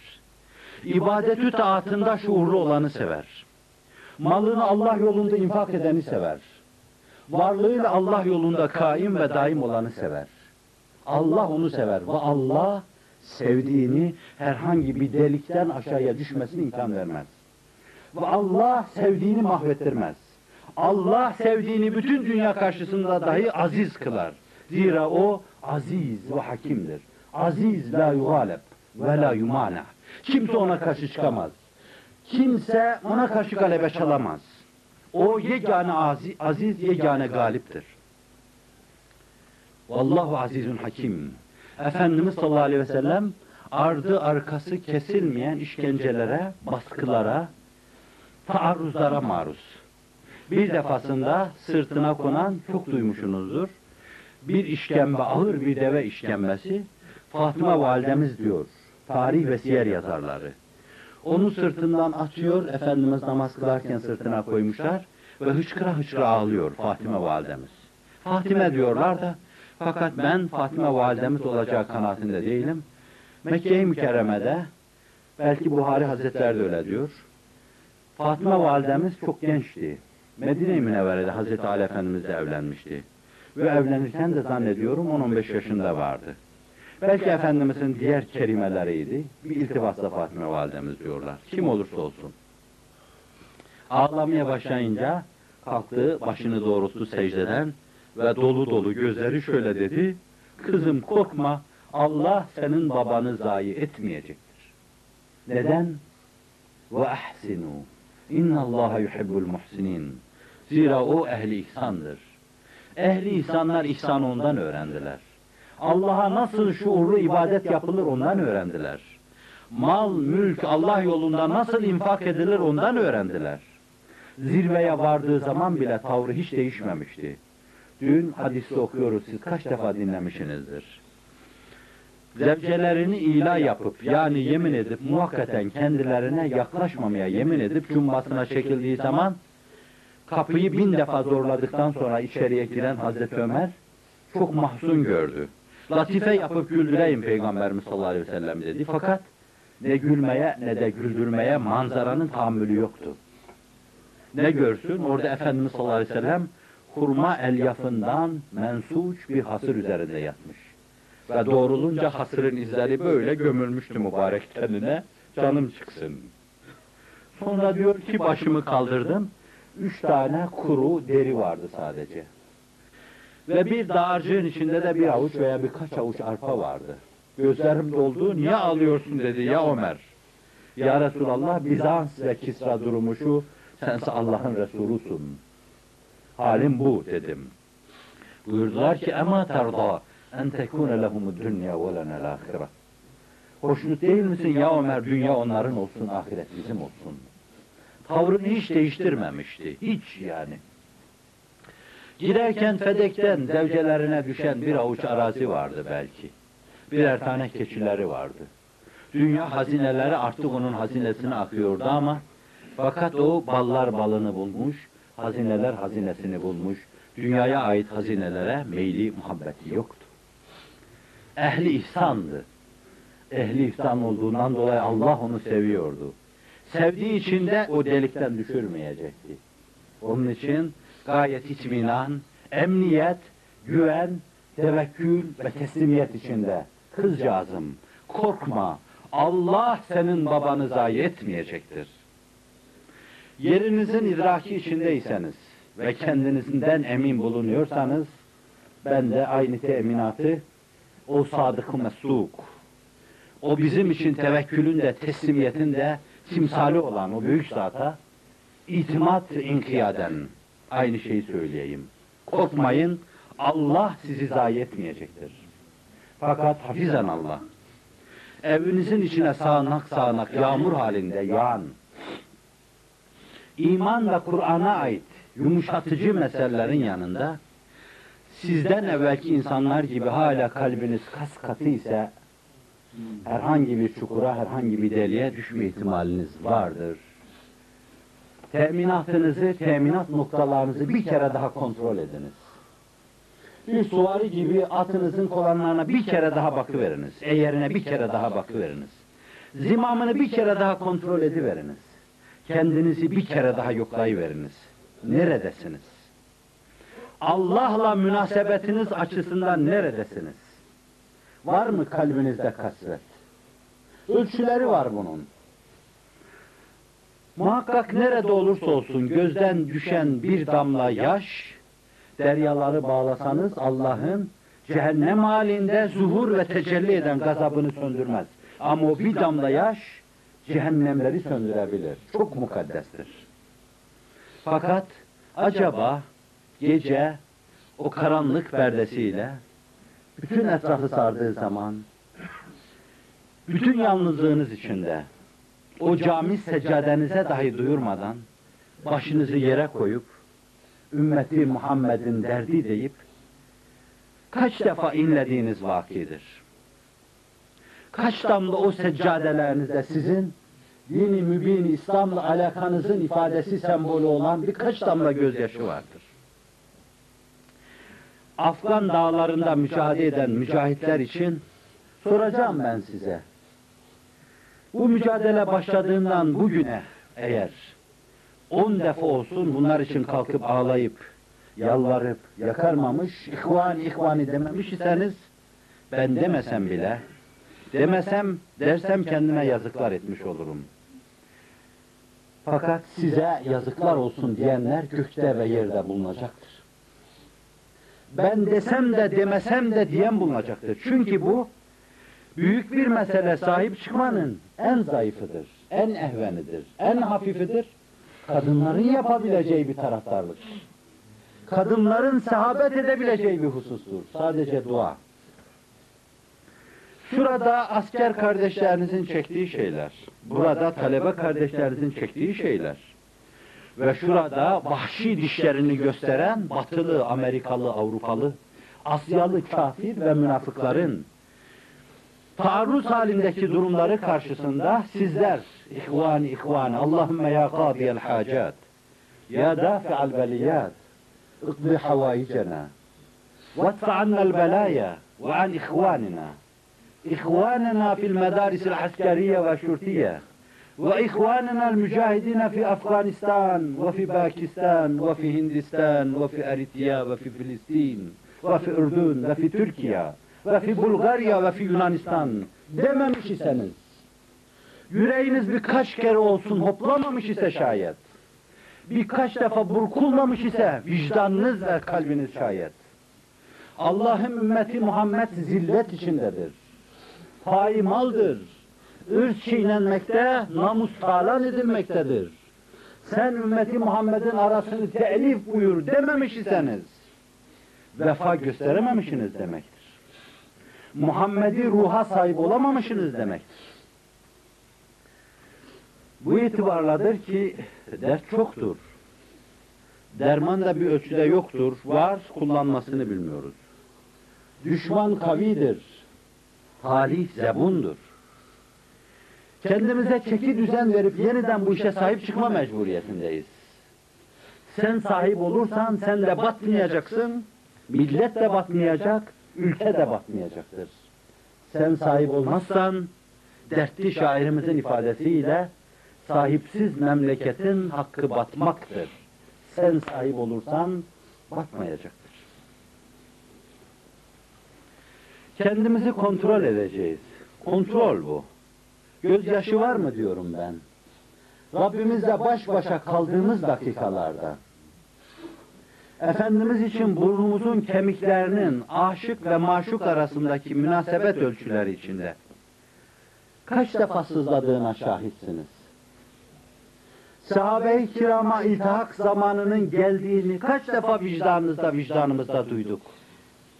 İbadetü taatında şuurlu olanı sever. Malını Allah yolunda infak edeni sever. Varlığıyla Allah yolunda kaim ve daim olanı sever. Allah onu sever ve Allah sevdiğini herhangi bir delikten aşağıya düşmesine imkan vermez. Ve Allah sevdiğini mahvettirmez. Allah sevdiğini bütün dünya karşısında dahi aziz kılar. Zira o aziz ve hakimdir. Aziz la yugaleb ve la yumana. Kimse ona karşı çıkamaz. Kimse ona karşı galebe çalamaz. O yegane aziz, aziz yegane galiptir. Vallahu azizun hakim. Efendimiz sallallahu aleyhi ve sellem ardı arkası kesilmeyen işkencelere, baskılara, taarruzlara maruz. Bir defasında sırtına konan çok duymuşsunuzdur. Bir işkembe, ağır bir deve işkembesi Fatıma validemiz diyor. Tarih ve siyer yazarları. Onu sırtından atıyor, Efendimiz namaz kılarken sırtına koymuşlar ve hıçkıra hıçkıra ağlıyor Fatime validemiz. Fatime diyorlar da fakat ben Fatime validemiz olacağı kanaatinde değilim. Mekke-i Mükerreme'de belki Buhari Hazretleri de öyle diyor. Fatime validemiz çok gençti. Medine-i Münevvere'de Hazreti Ali Efendimizle evlenmişti. Ve evlenirken de zannediyorum 10-15 yaşında vardı. Belki Efendimizin diğer kelimeleriydi. Bir iltifatla Fatime validemiz diyorlar. Kim olursa olsun. Ağlamaya başlayınca kalktı, başını doğrulttu secdeden ve dolu dolu gözleri şöyle dedi. Kızım korkma, Allah senin babanı zayi etmeyecektir. Neden? Ve ahsinu. İnna Allah yuhibbul muhsinin. Zira o ehli ihsandır. Ehli ihsanlar ihsan ondan öğrendiler. Allah'a nasıl şuurlu ibadet yapılır ondan öğrendiler. Mal, mülk Allah yolunda nasıl infak edilir ondan öğrendiler. Zirveye vardığı zaman bile tavrı hiç değişmemişti. Dün hadisi okuyoruz siz kaç defa dinlemişsinizdir. Zevcelerini ila yapıp yani yemin edip muhakkaten kendilerine yaklaşmamaya yemin edip cumbasına çekildiği zaman kapıyı bin defa zorladıktan sonra içeriye giren Hazreti Ömer çok mahzun gördü. Latife yapıp güldüreyim Peygamberimiz sallallahu aleyhi ve sellem dedi. Fakat ne gülmeye ne de güldürmeye manzaranın tahammülü yoktu. Ne görsün? Orada Efendimiz sallallahu aleyhi ve sellem hurma elyafından mensuç bir hasır üzerinde yatmış. Ve doğrulunca hasırın izleri böyle gömülmüştü mübarek tenine. Canım çıksın. Sonra diyor ki başımı kaldırdım. Üç tane kuru deri vardı sadece. Ve bir dağarcığın içinde de bir avuç veya birkaç avuç arpa vardı. Gözlerim doldu, niye alıyorsun dedi ya Ömer. Ya Resulallah Bizans ve Kisra durumu şu, sense Allah'ın Resulusun. Halim bu dedim. Buyurdular ki ema terda en tekune lehumud dünya ve lenel ahire. Hoşnut değil misin ya Ömer dünya onların olsun ahiret bizim olsun. Tavrını hiç değiştirmemişti. Hiç yani. Giderken Fedek'ten zevcelerine düşen bir avuç arazi vardı belki. Birer tane keçileri vardı. Dünya hazineleri artık onun hazinesine akıyordu ama fakat o ballar balını bulmuş, hazineler hazinesini bulmuş. Dünyaya ait hazinelere meyli muhabbeti yoktu. Ehli ihsandı. Ehli ihsan olduğundan dolayı Allah onu seviyordu. Sevdiği için de o delikten düşürmeyecekti. Onun için gayet itminan, emniyet, güven, tevekkül ve teslimiyet içinde. Kızcağızım, korkma. Allah senin babanı zayi etmeyecektir. Yerinizin idraki içindeyseniz ve kendinizden emin bulunuyorsanız, ben de aynı teminatı o sadık mesluk, o bizim için tevekkülün de teslimiyetin de timsali olan o büyük zata itimat inkiyaden aynı şeyi söyleyeyim. Korkmayın, Allah sizi zayi etmeyecektir. Fakat hafizan Allah. Evinizin içine sağanak sağanak yağmur halinde yağan, iman ve Kur'an'a ait yumuşatıcı meselelerin yanında sizden evvelki insanlar gibi hala kalbiniz kas katı ise herhangi bir çukura, herhangi bir deliğe düşme ihtimaliniz vardır. Teminatınızı, teminat noktalarınızı bir kere daha kontrol ediniz. Bir suvari gibi atınızın kolanlarına bir kere daha bakıveriniz. Eğerine bir kere daha bakıveriniz. Zimamını bir kere daha kontrol ediveriniz. Kendinizi bir kere daha yoklayıveriniz. Neredesiniz? Allah'la münasebetiniz açısından neredesiniz? Var mı kalbinizde kasvet? Ölçüleri var bunun. Muhakkak nerede olursa olsun gözden düşen bir damla yaş, deryaları bağlasanız Allah'ın cehennem halinde zuhur ve tecelli eden gazabını söndürmez. Ama o bir damla yaş cehennemleri söndürebilir. Çok mukaddestir. Fakat acaba gece o karanlık perdesiyle bütün etrafı sardığı zaman bütün yalnızlığınız içinde o cami seccadenize dahi duyurmadan başınızı yere koyup ümmeti Muhammed'in derdi deyip kaç defa inlediğiniz vakidir. Kaç damla o seccadelerinizde sizin dini mübin İslam'la alakanızın ifadesi sembolü olan birkaç damla gözyaşı vardır. Afgan dağlarında mücadele eden mücahitler için soracağım ben size. Bu mücadele başladığından bugüne eğer on defa olsun bunlar için kalkıp ağlayıp, yalvarıp, yakarmamış, ihvan ihvani dememiş iseniz, ben demesem bile, demesem, dersem kendime yazıklar etmiş olurum. Fakat size yazıklar olsun diyenler gökte ve yerde bulunacaktır. Ben desem de demesem de diyen bulunacaktır. Çünkü bu büyük bir mesele sahip çıkmanın en zayıfıdır, en ehvenidir, en hafifidir. Kadınların yapabileceği bir taraftarlık. Kadınların sehabet edebileceği bir husustur. Sadece dua. Şurada asker kardeşlerinizin çektiği şeyler, burada talebe kardeşlerinizin çektiği şeyler ve şurada vahşi dişlerini gösteren batılı, Amerikalı, Avrupalı, Asyalı kafir ve münafıkların taarruz halindeki durumları karşısında sizler ihvan ihvan Allahümme ya kadiyel hacat ya dafi'al beliyat اقضي حوائجنا وادفع عنا البلايا وعن إخواننا إخواننا في المدارس العسكرية والشرطية وإخواننا المجاهدين في أفغانستان وفي باكستان وفي هندستان وفي أريتريا وفي فلسطين وفي أردن وفي تركيا ve fi Bulgarya ve fi Yunanistan dememiş iseniz, yüreğiniz birkaç kere olsun hoplamamış ise şayet, birkaç defa burkulmamış ise vicdanınız ve kalbiniz şayet. Allah'ın ümmeti Muhammed zillet içindedir. Paymaldır. Irz çiğnenmekte, namus talan edilmektedir. Sen ümmeti Muhammed'in arasını telif buyur dememiş iseniz, vefa gösterememişsiniz demektir. Muhammed'i ruha sahip olamamışsınız demektir. Bu itibarladır ki dert çoktur. Derman da bir ölçüde yoktur. Var, kullanmasını bilmiyoruz. Düşman kavidir. Talih zebundur. Kendimize çeki düzen verip yeniden bu işe sahip çıkma mecburiyetindeyiz. Sen sahip olursan sen de batmayacaksın, millet de batmayacak, ülke de batmayacaktır. Sen sahip olmazsan, dertli şairimizin ifadesiyle, sahipsiz memleketin hakkı batmaktır. Sen sahip olursan, batmayacaktır. Kendimizi kontrol edeceğiz. Kontrol bu. Gözyaşı var mı diyorum ben. Rabbimizle baş başa kaldığımız dakikalarda, Efendimiz için burnumuzun kemiklerinin aşık ve maşuk arasındaki münasebet ölçüleri içinde kaç defa sızladığına şahitsiniz. Sahabe-i kirama iltihak zamanının geldiğini kaç defa vicdanınızda vicdanımızda duyduk.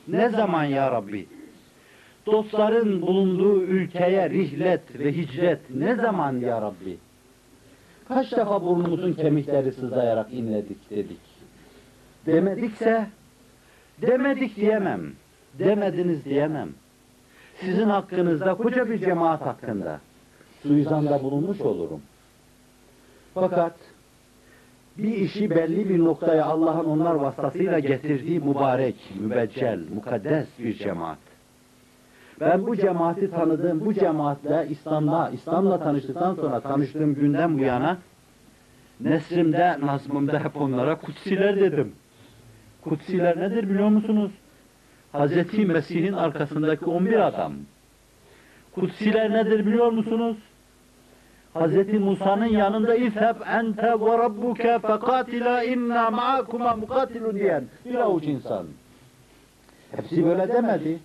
Ne zaman ya Rabbi? Dostların bulunduğu ülkeye rihlet ve hicret ne zaman ya Rabbi? Kaç defa burnumuzun kemikleri sızlayarak inledik dedik. Demedikse, demedik diyemem. Demediniz diyemem. Sizin hakkınızda, koca bir cemaat hakkında suizanda bulunmuş olurum. Fakat bir işi belli bir noktaya Allah'ın onlar vasıtasıyla getirdiği mübarek, mübeccel, mukaddes bir cemaat. Ben bu cemaati tanıdığım, bu cemaatle İslam'la, İslam'la tanıştıktan sonra tanıştığım günden bu yana nesrimde, nazmımda hep onlara kutsiler dedim. Kutsiler nedir biliyor musunuz? Hazreti Mesih'in arkasındaki 11 adam. Kutsiler nedir biliyor musunuz? Hazreti Musa'nın yanında İzheb ente ve rabbuke fekatila inna ma'akuma mukatilun diyen bir avuç insan. Hepsi böyle demedi.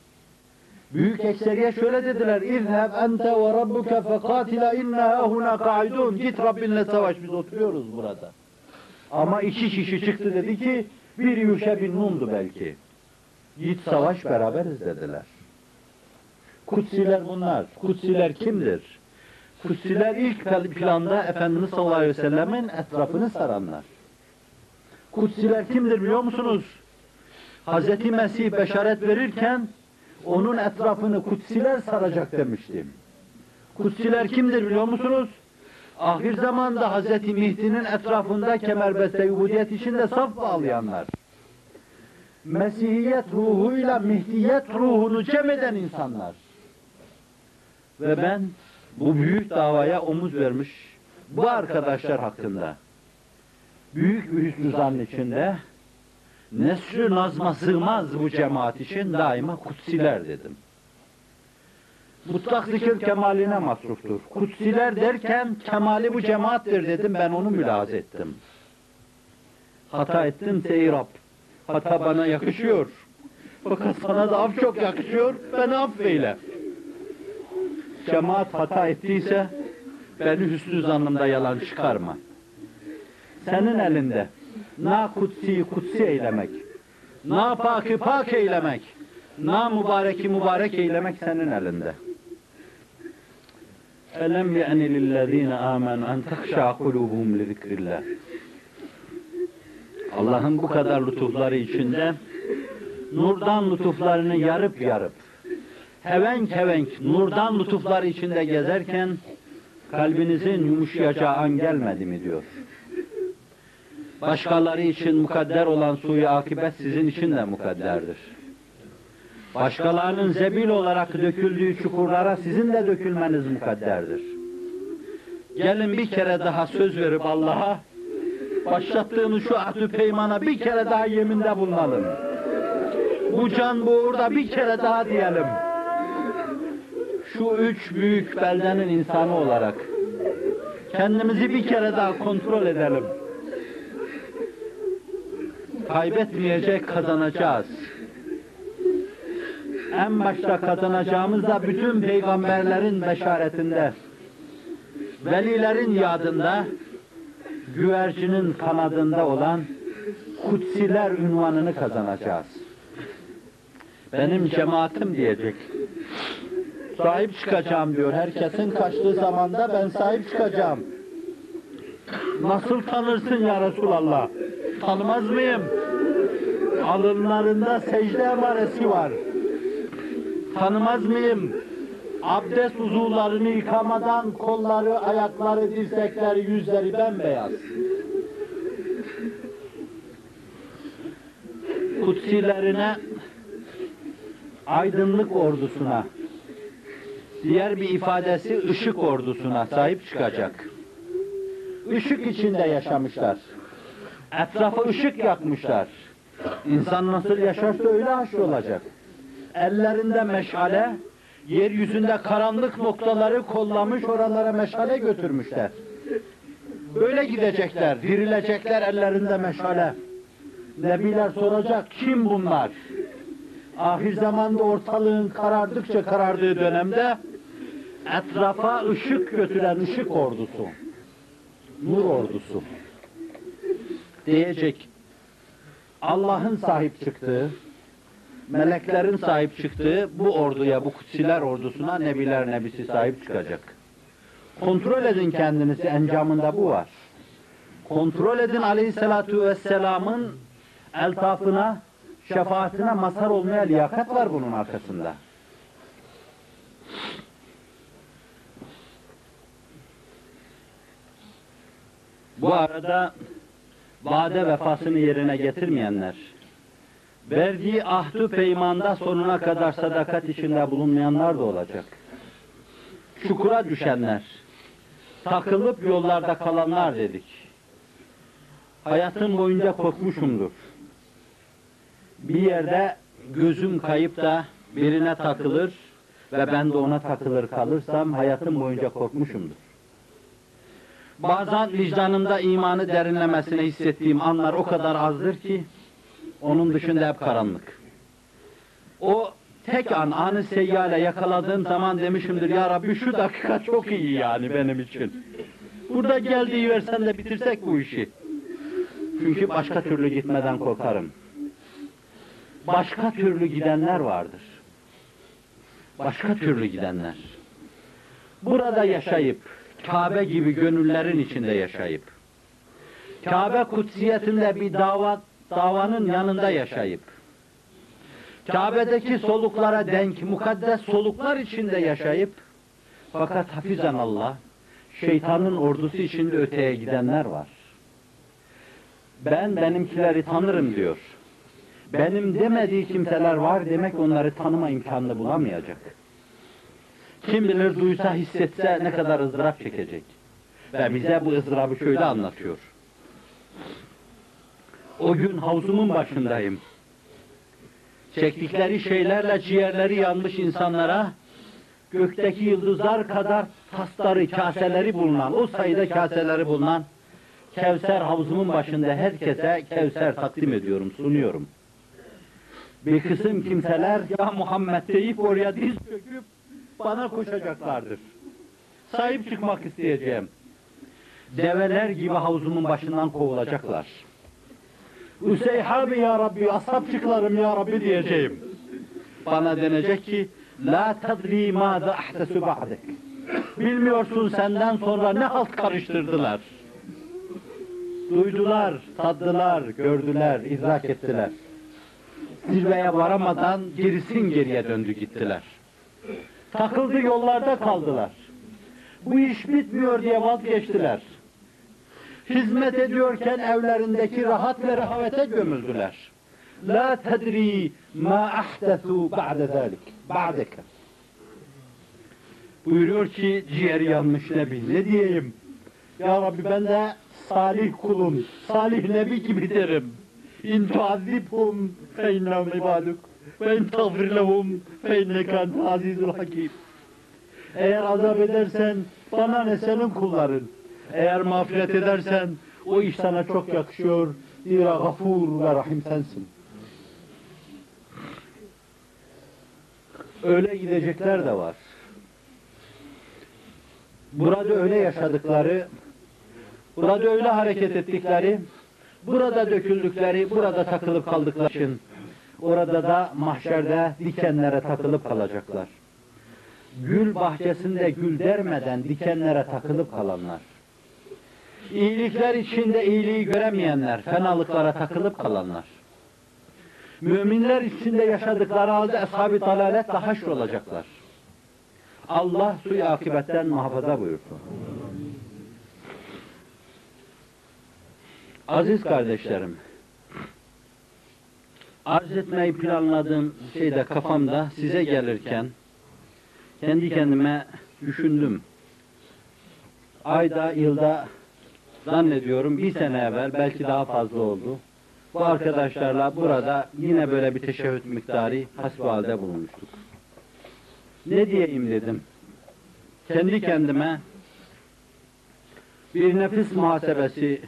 Büyük ekseriye şöyle dediler. İzheb ente ve rabbuke fekatila inna huna kaidun. Git Rabbinle savaş biz oturuyoruz burada. Ama iki kişi çıktı dedi ki bir Yuşe bin Nun'du belki. Git savaş beraberiz dediler. Kutsiler bunlar. Kutsiler kimdir? Kutsiler ilk planda Efendimiz sallallahu aleyhi ve sellemin etrafını saranlar. Kutsiler kimdir biliyor musunuz? Hazreti Mesih beşaret verirken onun etrafını kutsiler saracak demiştim. Kutsiler kimdir biliyor musunuz? Ahir zamanda Hazreti Mihdi'nin etrafında kemerbeste ubudiyet içinde saf bağlayanlar. Mesihiyet ruhuyla Mihdiyet ruhunu cem eden insanlar. Ve ben bu büyük davaya omuz vermiş bu arkadaşlar hakkında büyük bir hüsnü zann içinde nesrü nazma sığmaz bu cemaat için daima kutsiler dedim. Mutlak zikir kemaline masruftur. Kutsiler derken kemali bu cemaattir dedim ben onu mülaz ettim. Hata ettim ey Rab. Hata bana yakışıyor. Fakat sana da af çok yakışıyor. Beni affeyle. Cemaat hata ettiyse beni hüsnü zannımda yalan çıkarma. Senin elinde na kutsi kutsi eylemek, na pakı pak eylemek, na mübareki mübarek eylemek senin elinde. Ye'ni lillezine amenu en tehşa kulubuhum li zikrillah. Allah'ın bu kadar lütufları içinde nurdan lütuflarını yarıp yarıp hevenk hevenk nurdan lütufları içinde gezerken kalbinizin yumuşayacağı an gelmedi mi diyor. Başkaları için mukadder olan suyu akibet sizin için de mukadderdir. Başkalarının zebil olarak döküldüğü çukurlara sizin de dökülmeniz mukadderdir. Gelin bir kere daha söz verip Allah'a başlattığımız şu ahdü peymana bir kere daha yeminde bulunalım. Bu can bu uğurda bir kere daha diyelim. Şu üç büyük beldenin insanı olarak kendimizi bir kere daha kontrol edelim. Kaybetmeyecek kazanacağız. En başta kazanacağımız da bütün peygamberlerin beşaretinde, velilerin yadında, güvercinin kanadında olan kutsiler ünvanını kazanacağız. Benim cemaatim diyecek. Sahip çıkacağım diyor. Herkesin kaçtığı zamanda ben sahip çıkacağım. Nasıl tanırsın ya Resulallah? Tanımaz mıyım? Alınlarında secde emaresi var. Tanımaz mıyım? Abdest uzuvlarını yıkamadan kolları, ayakları, dirsekleri, yüzleri bembeyaz. Kutsilerine, aydınlık ordusuna, diğer bir ifadesi ışık ordusuna sahip çıkacak. Işık içinde yaşamışlar. Etrafa ışık yakmışlar. İnsan nasıl yaşarsa öyle haşrolacak. Ellerinde meşale, yeryüzünde karanlık noktaları kollamış oralara meşale götürmüşler. Böyle gidecekler, dirilecekler ellerinde meşale. Nebiler soracak kim bunlar? Ahir zamanda ortalığın karardıkça karardığı dönemde etrafa ışık götüren ışık ordusu, nur ordusu diyecek. Allah'ın sahip çıktığı, meleklerin sahip çıktığı bu orduya, bu kutsiler ordusuna Nebiler Nebisi sahip çıkacak. Kontrol edin kendinizi, encamında bu var. Kontrol edin Aleyhisselatu Vesselam'ın eltafına, şefaatine mazhar olmaya liyakat var bunun arkasında. Bu arada vade vefasını yerine getirmeyenler, verdiği ahdu peymanda sonuna kadar sadakat içinde bulunmayanlar da olacak. Çukura düşenler, takılıp yollarda kalanlar dedik. Hayatım boyunca korkmuşumdur. Bir yerde gözüm kayıp da birine takılır ve ben de ona takılır kalırsam hayatım boyunca korkmuşumdur. Bazen vicdanımda imanı derinlemesine hissettiğim anlar o kadar azdır ki onun dışında hep karanlık. O tek an anı seyyale yakaladığım zaman demişimdir ya Rabbi şu dakika çok iyi yani benim için. Burada geldiği versen de bitirsek bu işi. Çünkü başka türlü gitmeden korkarım. Başka türlü gidenler vardır. Başka türlü gidenler. Burada yaşayıp, Kabe gibi gönüllerin içinde yaşayıp, Kabe kutsiyetinde bir dava, davanın yanında yaşayıp, Kabe'deki soluklara denk, mukaddes soluklar içinde yaşayıp, fakat hafizan Allah, şeytanın ordusu içinde öteye gidenler var. Ben benimkileri tanırım diyor. Benim demediği kimseler var demek onları tanıma imkanını bulamayacak. Kim bilir duysa hissetse ne kadar ızdırap çekecek. Ve bize bu ızdırabı şöyle anlatıyor. O gün havzumun başındayım. Çektikleri şeylerle ciğerleri yanmış insanlara gökteki yıldızlar kadar tasları, kaseleri bulunan, o sayıda kaseleri bulunan Kevser havuzumun başında herkese Kevser takdim ediyorum, sunuyorum. Bir kısım kimseler ya Muhammed deyip oraya diz çöküp bana koşacaklardır. Sahip çıkmak isteyeceğim. Develer gibi havuzumun başından kovulacaklar. Üseyhabi ya Rabbi, asapçıklarım ya Rabbi diyeceğim. Bana denecek ki, La tadri mâze ahdesu ba'dek. Bilmiyorsun senden sonra ne halt karıştırdılar. Duydular, taddılar, gördüler, idrak ettiler. Zirveye varamadan gerisin geriye döndü gittiler. Takıldı yollarda kaldılar. Bu iş bitmiyor diye vazgeçtiler. Hizmet ediyorken evlerindeki rahat ve rehavete gömüldüler. La tedri ma ahdesu ba'de zalik. Ba'deke. Buyuruyor ki ciğeri yanmış Nebi. Ne diyeyim? Ya Rabbi ben de salih kulun, salih nebi gibi derim. İn tuazibhum fe innehum ibaduk ve in tagfir lehum fe inneke azizul hakim. Eğer azap edersen bana ne senin kulların. Eğer mağfiret edersen o iş sana çok yakışıyor. Zira gafur ve rahim sensin. Öyle gidecekler de var. Burada öyle yaşadıkları Burada öyle hareket ettikleri, burada döküldükleri, burada takılıp kaldıkları için orada da mahşerde dikenlere takılıp kalacaklar. Gül bahçesinde gül dermeden dikenlere takılıp kalanlar. İyilikler içinde iyiliği göremeyenler, fenalıklara takılıp kalanlar. Müminler içinde yaşadıkları halde ashab-ı dalaletle haşr olacaklar. Allah suyu akibetten muhafaza buyursun. Aziz kardeşlerim, arz etmeyi planladığım şeyde kafamda size gelirken kendi kendime düşündüm. Ayda, yılda zannediyorum bir sene evvel belki daha fazla oldu. Bu arkadaşlarla burada yine böyle bir teşehhüt miktarı hasbihalde bulunmuştuk. Ne diyeyim dedim. Kendi kendime bir nefis muhasebesi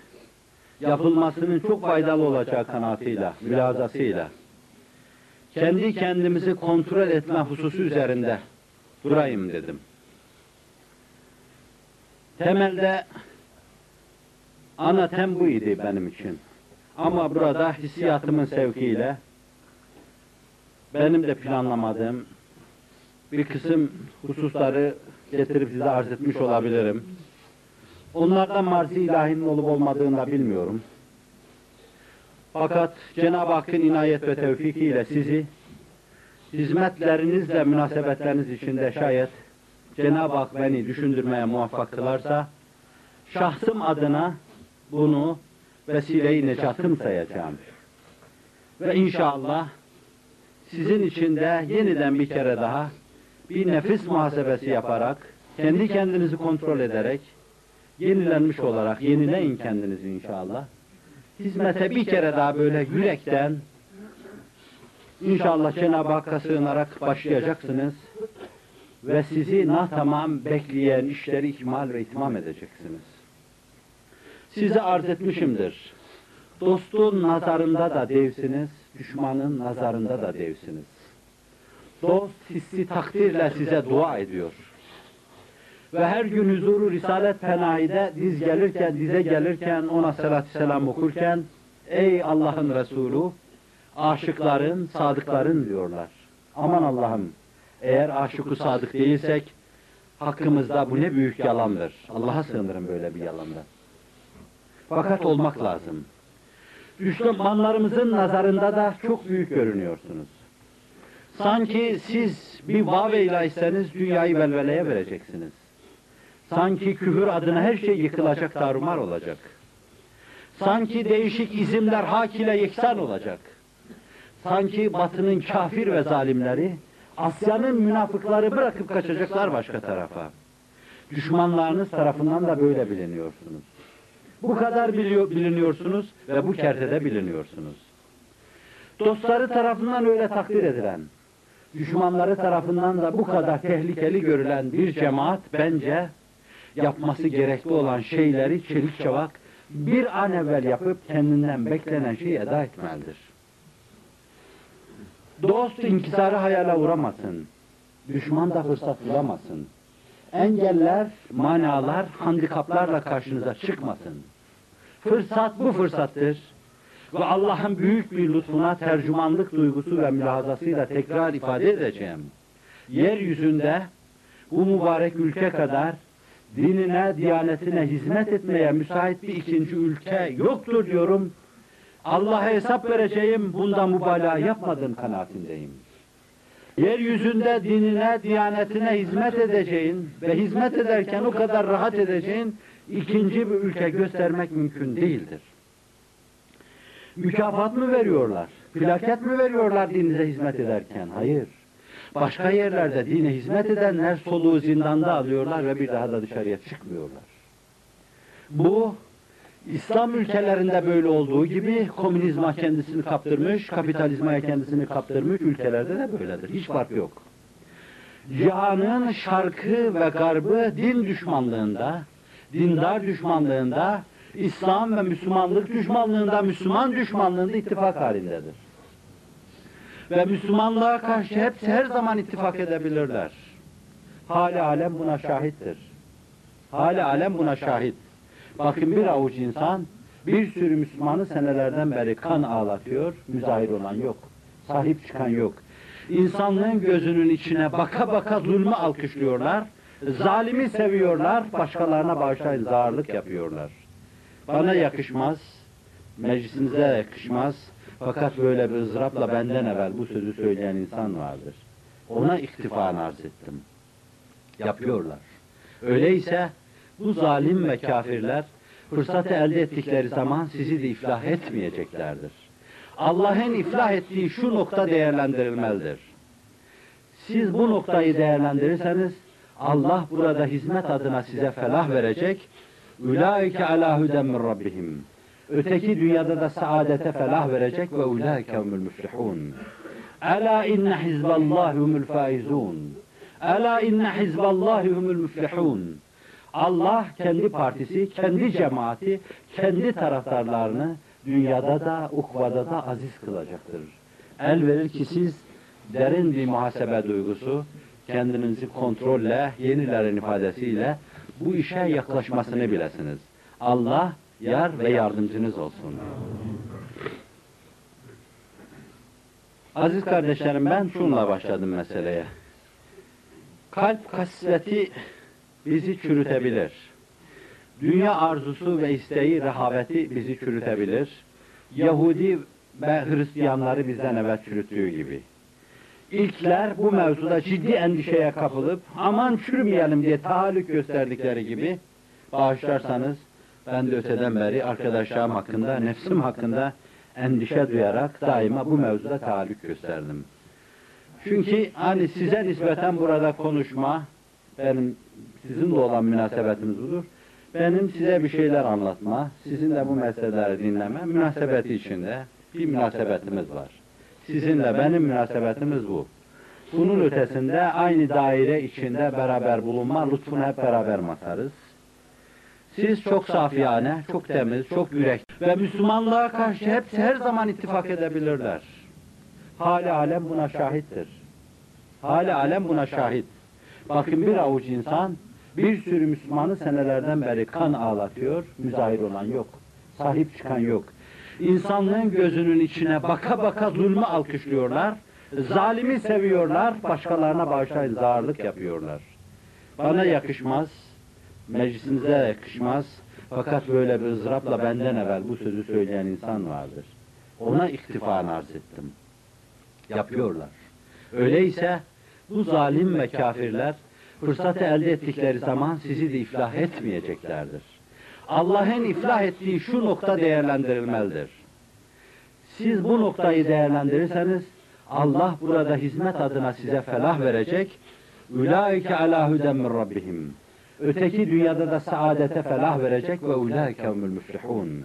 yapılmasının çok faydalı olacağı kanaatıyla, mülazasıyla kendi kendimizi kontrol etme hususu üzerinde durayım dedim. Temelde ana tem bu idi benim için. Ama burada hissiyatımın sevkiyle benim de planlamadığım bir kısım hususları getirip size arz etmiş olabilirim. Onlardan marzi ilahinin olup olmadığını da bilmiyorum. Fakat Cenab-ı Hakk'ın inayet ve tevfikiyle sizi hizmetlerinizle münasebetleriniz içinde şayet Cenab-ı Hak beni düşündürmeye muvaffak kılarsa şahsım adına bunu vesile-i necatım sayacağım. Ve inşallah sizin için de yeniden bir kere daha bir nefis muhasebesi yaparak, kendi kendinizi kontrol ederek, yenilenmiş olarak yenileyin kendinizi inşallah. Hizmete bir kere daha böyle yürekten inşallah Cenab-ı Hakk'a sığınarak başlayacaksınız ve sizi nah tamam bekleyen işleri ikmal ve itmam edeceksiniz. Size arz etmişimdir. Dostun nazarında da devsiniz, düşmanın nazarında da devsiniz. Dost hissi takdirle size dua ediyor. Ve her gün huzuru Risalet Penahi'de diz gelirken, dize gelirken, ona salatü selam okurken, ey Allah'ın Resulü, aşıkların, sadıkların diyorlar. Aman Allah'ım, eğer aşıkı sadık değilsek, hakkımızda bu ne büyük yalandır. Allah'a sığınırım böyle bir yalanda. Fakat olmak lazım. Düşmanlarımızın nazarında da çok büyük görünüyorsunuz. Sanki siz bir vaveylayseniz dünyayı velveleye vereceksiniz. Sanki küfür adına her şey yıkılacak, tarumar olacak. Sanki değişik izimler hak ile yeksan olacak. Sanki batının kafir ve zalimleri, Asya'nın münafıkları bırakıp kaçacaklar başka tarafa. Düşmanlarınız tarafından da böyle biliniyorsunuz. Bu kadar biliyor, biliniyorsunuz ve bu kertede biliniyorsunuz. Dostları tarafından öyle takdir edilen, düşmanları tarafından da bu kadar tehlikeli görülen bir cemaat bence yapması gerekli olan şeyleri çelik çavak bir an evvel yapıp kendinden beklenen şeyi eda etmelidir. Dost inkisarı hayale uğramasın. Düşman da fırsat bulamasın. Engeller, manalar, handikaplarla karşınıza çıkmasın. Fırsat bu fırsattır. Ve Allah'ın büyük bir lütfuna tercümanlık duygusu ve mülahazasıyla tekrar ifade edeceğim. Yeryüzünde bu mübarek ülke kadar dinine, diyanetine hizmet etmeye müsait bir ikinci ülke yoktur diyorum. Allah'a hesap vereceğim, bunda mübalağa yapmadığım kanaatindeyim. Yeryüzünde dinine, diyanetine hizmet edeceğin ve hizmet ederken o kadar rahat edeceğin ikinci bir ülke göstermek mümkün değildir. Mükafat mı veriyorlar? Plaket mi veriyorlar dininize hizmet ederken? Hayır. Başka yerlerde dine hizmet edenler soluğu zindanda alıyorlar ve bir daha da dışarıya çıkmıyorlar. Bu İslam ülkelerinde böyle olduğu gibi komünizma kendisini kaptırmış, kapitalizmaya kendisini kaptırmış ülkelerde de böyledir. Hiç fark yok. Cihanın şarkı ve garbı din düşmanlığında, dindar düşmanlığında, İslam ve Müslümanlık düşmanlığında, Müslüman düşmanlığında ittifak halindedir. Ve Müslümanlığa karşı hepsi her zaman ittifak edebilirler. Hali alem buna şahittir. Hali alem buna şahit. Bakın bir avuç insan bir sürü Müslümanı senelerden beri kan ağlatıyor, müzahir olan yok. Sahip çıkan yok. İnsanlığın gözünün içine baka baka zulmü alkışlıyorlar. Zalimi seviyorlar, başkalarına bağışlayın zararlık yapıyorlar. Bana yakışmaz, meclisimize yakışmaz. Fakat böyle bir ızdırapla benden evvel bu sözü söyleyen insan vardır. Ona iktifan arz ettim. Yapıyorlar. Öyleyse bu zalim ve kafirler fırsatı elde ettikleri zaman sizi de iflah etmeyeceklerdir. Allah'ın iflah ettiği şu nokta değerlendirilmelidir. Siz bu noktayı değerlendirirseniz Allah burada hizmet adına size felah verecek. Ulaike ala huden min rabbihim. Öteki dünyada da saadete felah verecek ve ulaike humul müflihun. Ela inne hizballahi humul faizun. Ela inne hizballahi humul müflihun. Allah kendi partisi, kendi cemaati, kendi taraftarlarını dünyada da, ukvada da aziz kılacaktır. El verir ki siz derin bir muhasebe duygusu, kendinizi kontrolle, yenilerin ifadesiyle bu işe yaklaşmasını bilesiniz. Allah yar ve yardımcınız olsun. Aziz kardeşlerim ben şunla başladım meseleye. Kalp kasveti bizi çürütebilir. Dünya arzusu ve isteği, rehaveti bizi çürütebilir. Yahudi ve Hristiyanları bizden evvel çürüttüğü gibi. İlkler bu mevzuda ciddi endişeye kapılıp aman çürümeyelim diye tahallük gösterdikleri gibi bağışlarsanız ben de öteden beri arkadaşlarım hakkında, nefsim hakkında endişe duyarak daima bu mevzuda tahallük gösterdim. Çünkü hani size nispeten burada konuşma, benim sizinle olan münasebetimiz budur. Benim size bir şeyler anlatma, sizin de bu meseleleri dinleme münasebeti içinde bir münasebetimiz var. Sizinle benim münasebetimiz bu. Bunun ötesinde aynı daire içinde beraber bulunma lütfunu hep beraber masarız. Siz çok safiyane, çok temiz, çok yürek ve Müslümanlığa karşı hepsi her zaman ittifak edebilirler. Hali alem buna şahittir. Hali alem buna şahit. Bakın bir avuç insan bir sürü Müslümanı senelerden beri kan ağlatıyor, müzahir olan yok. Sahip çıkan yok. İnsanlığın gözünün içine baka baka zulmü alkışlıyorlar. Zalimi seviyorlar, başkalarına bağışlayın zararlık yapıyorlar. Bana yakışmaz, meclisimize yakışmaz. Fakat böyle bir ızdırapla benden evvel bu sözü söyleyen insan vardır. Ona iktifan arz ettim. Yapıyorlar. Öyleyse bu zalim ve kafirler fırsatı elde ettikleri zaman sizi de iflah etmeyeceklerdir. Allah'ın iflah ettiği şu nokta değerlendirilmelidir. Siz bu noktayı değerlendirirseniz Allah burada hizmet adına size felah verecek. Ulaike ala huden min rabbihim. Öteki dünyada da saadete felah verecek ve ulaike humul müflihun.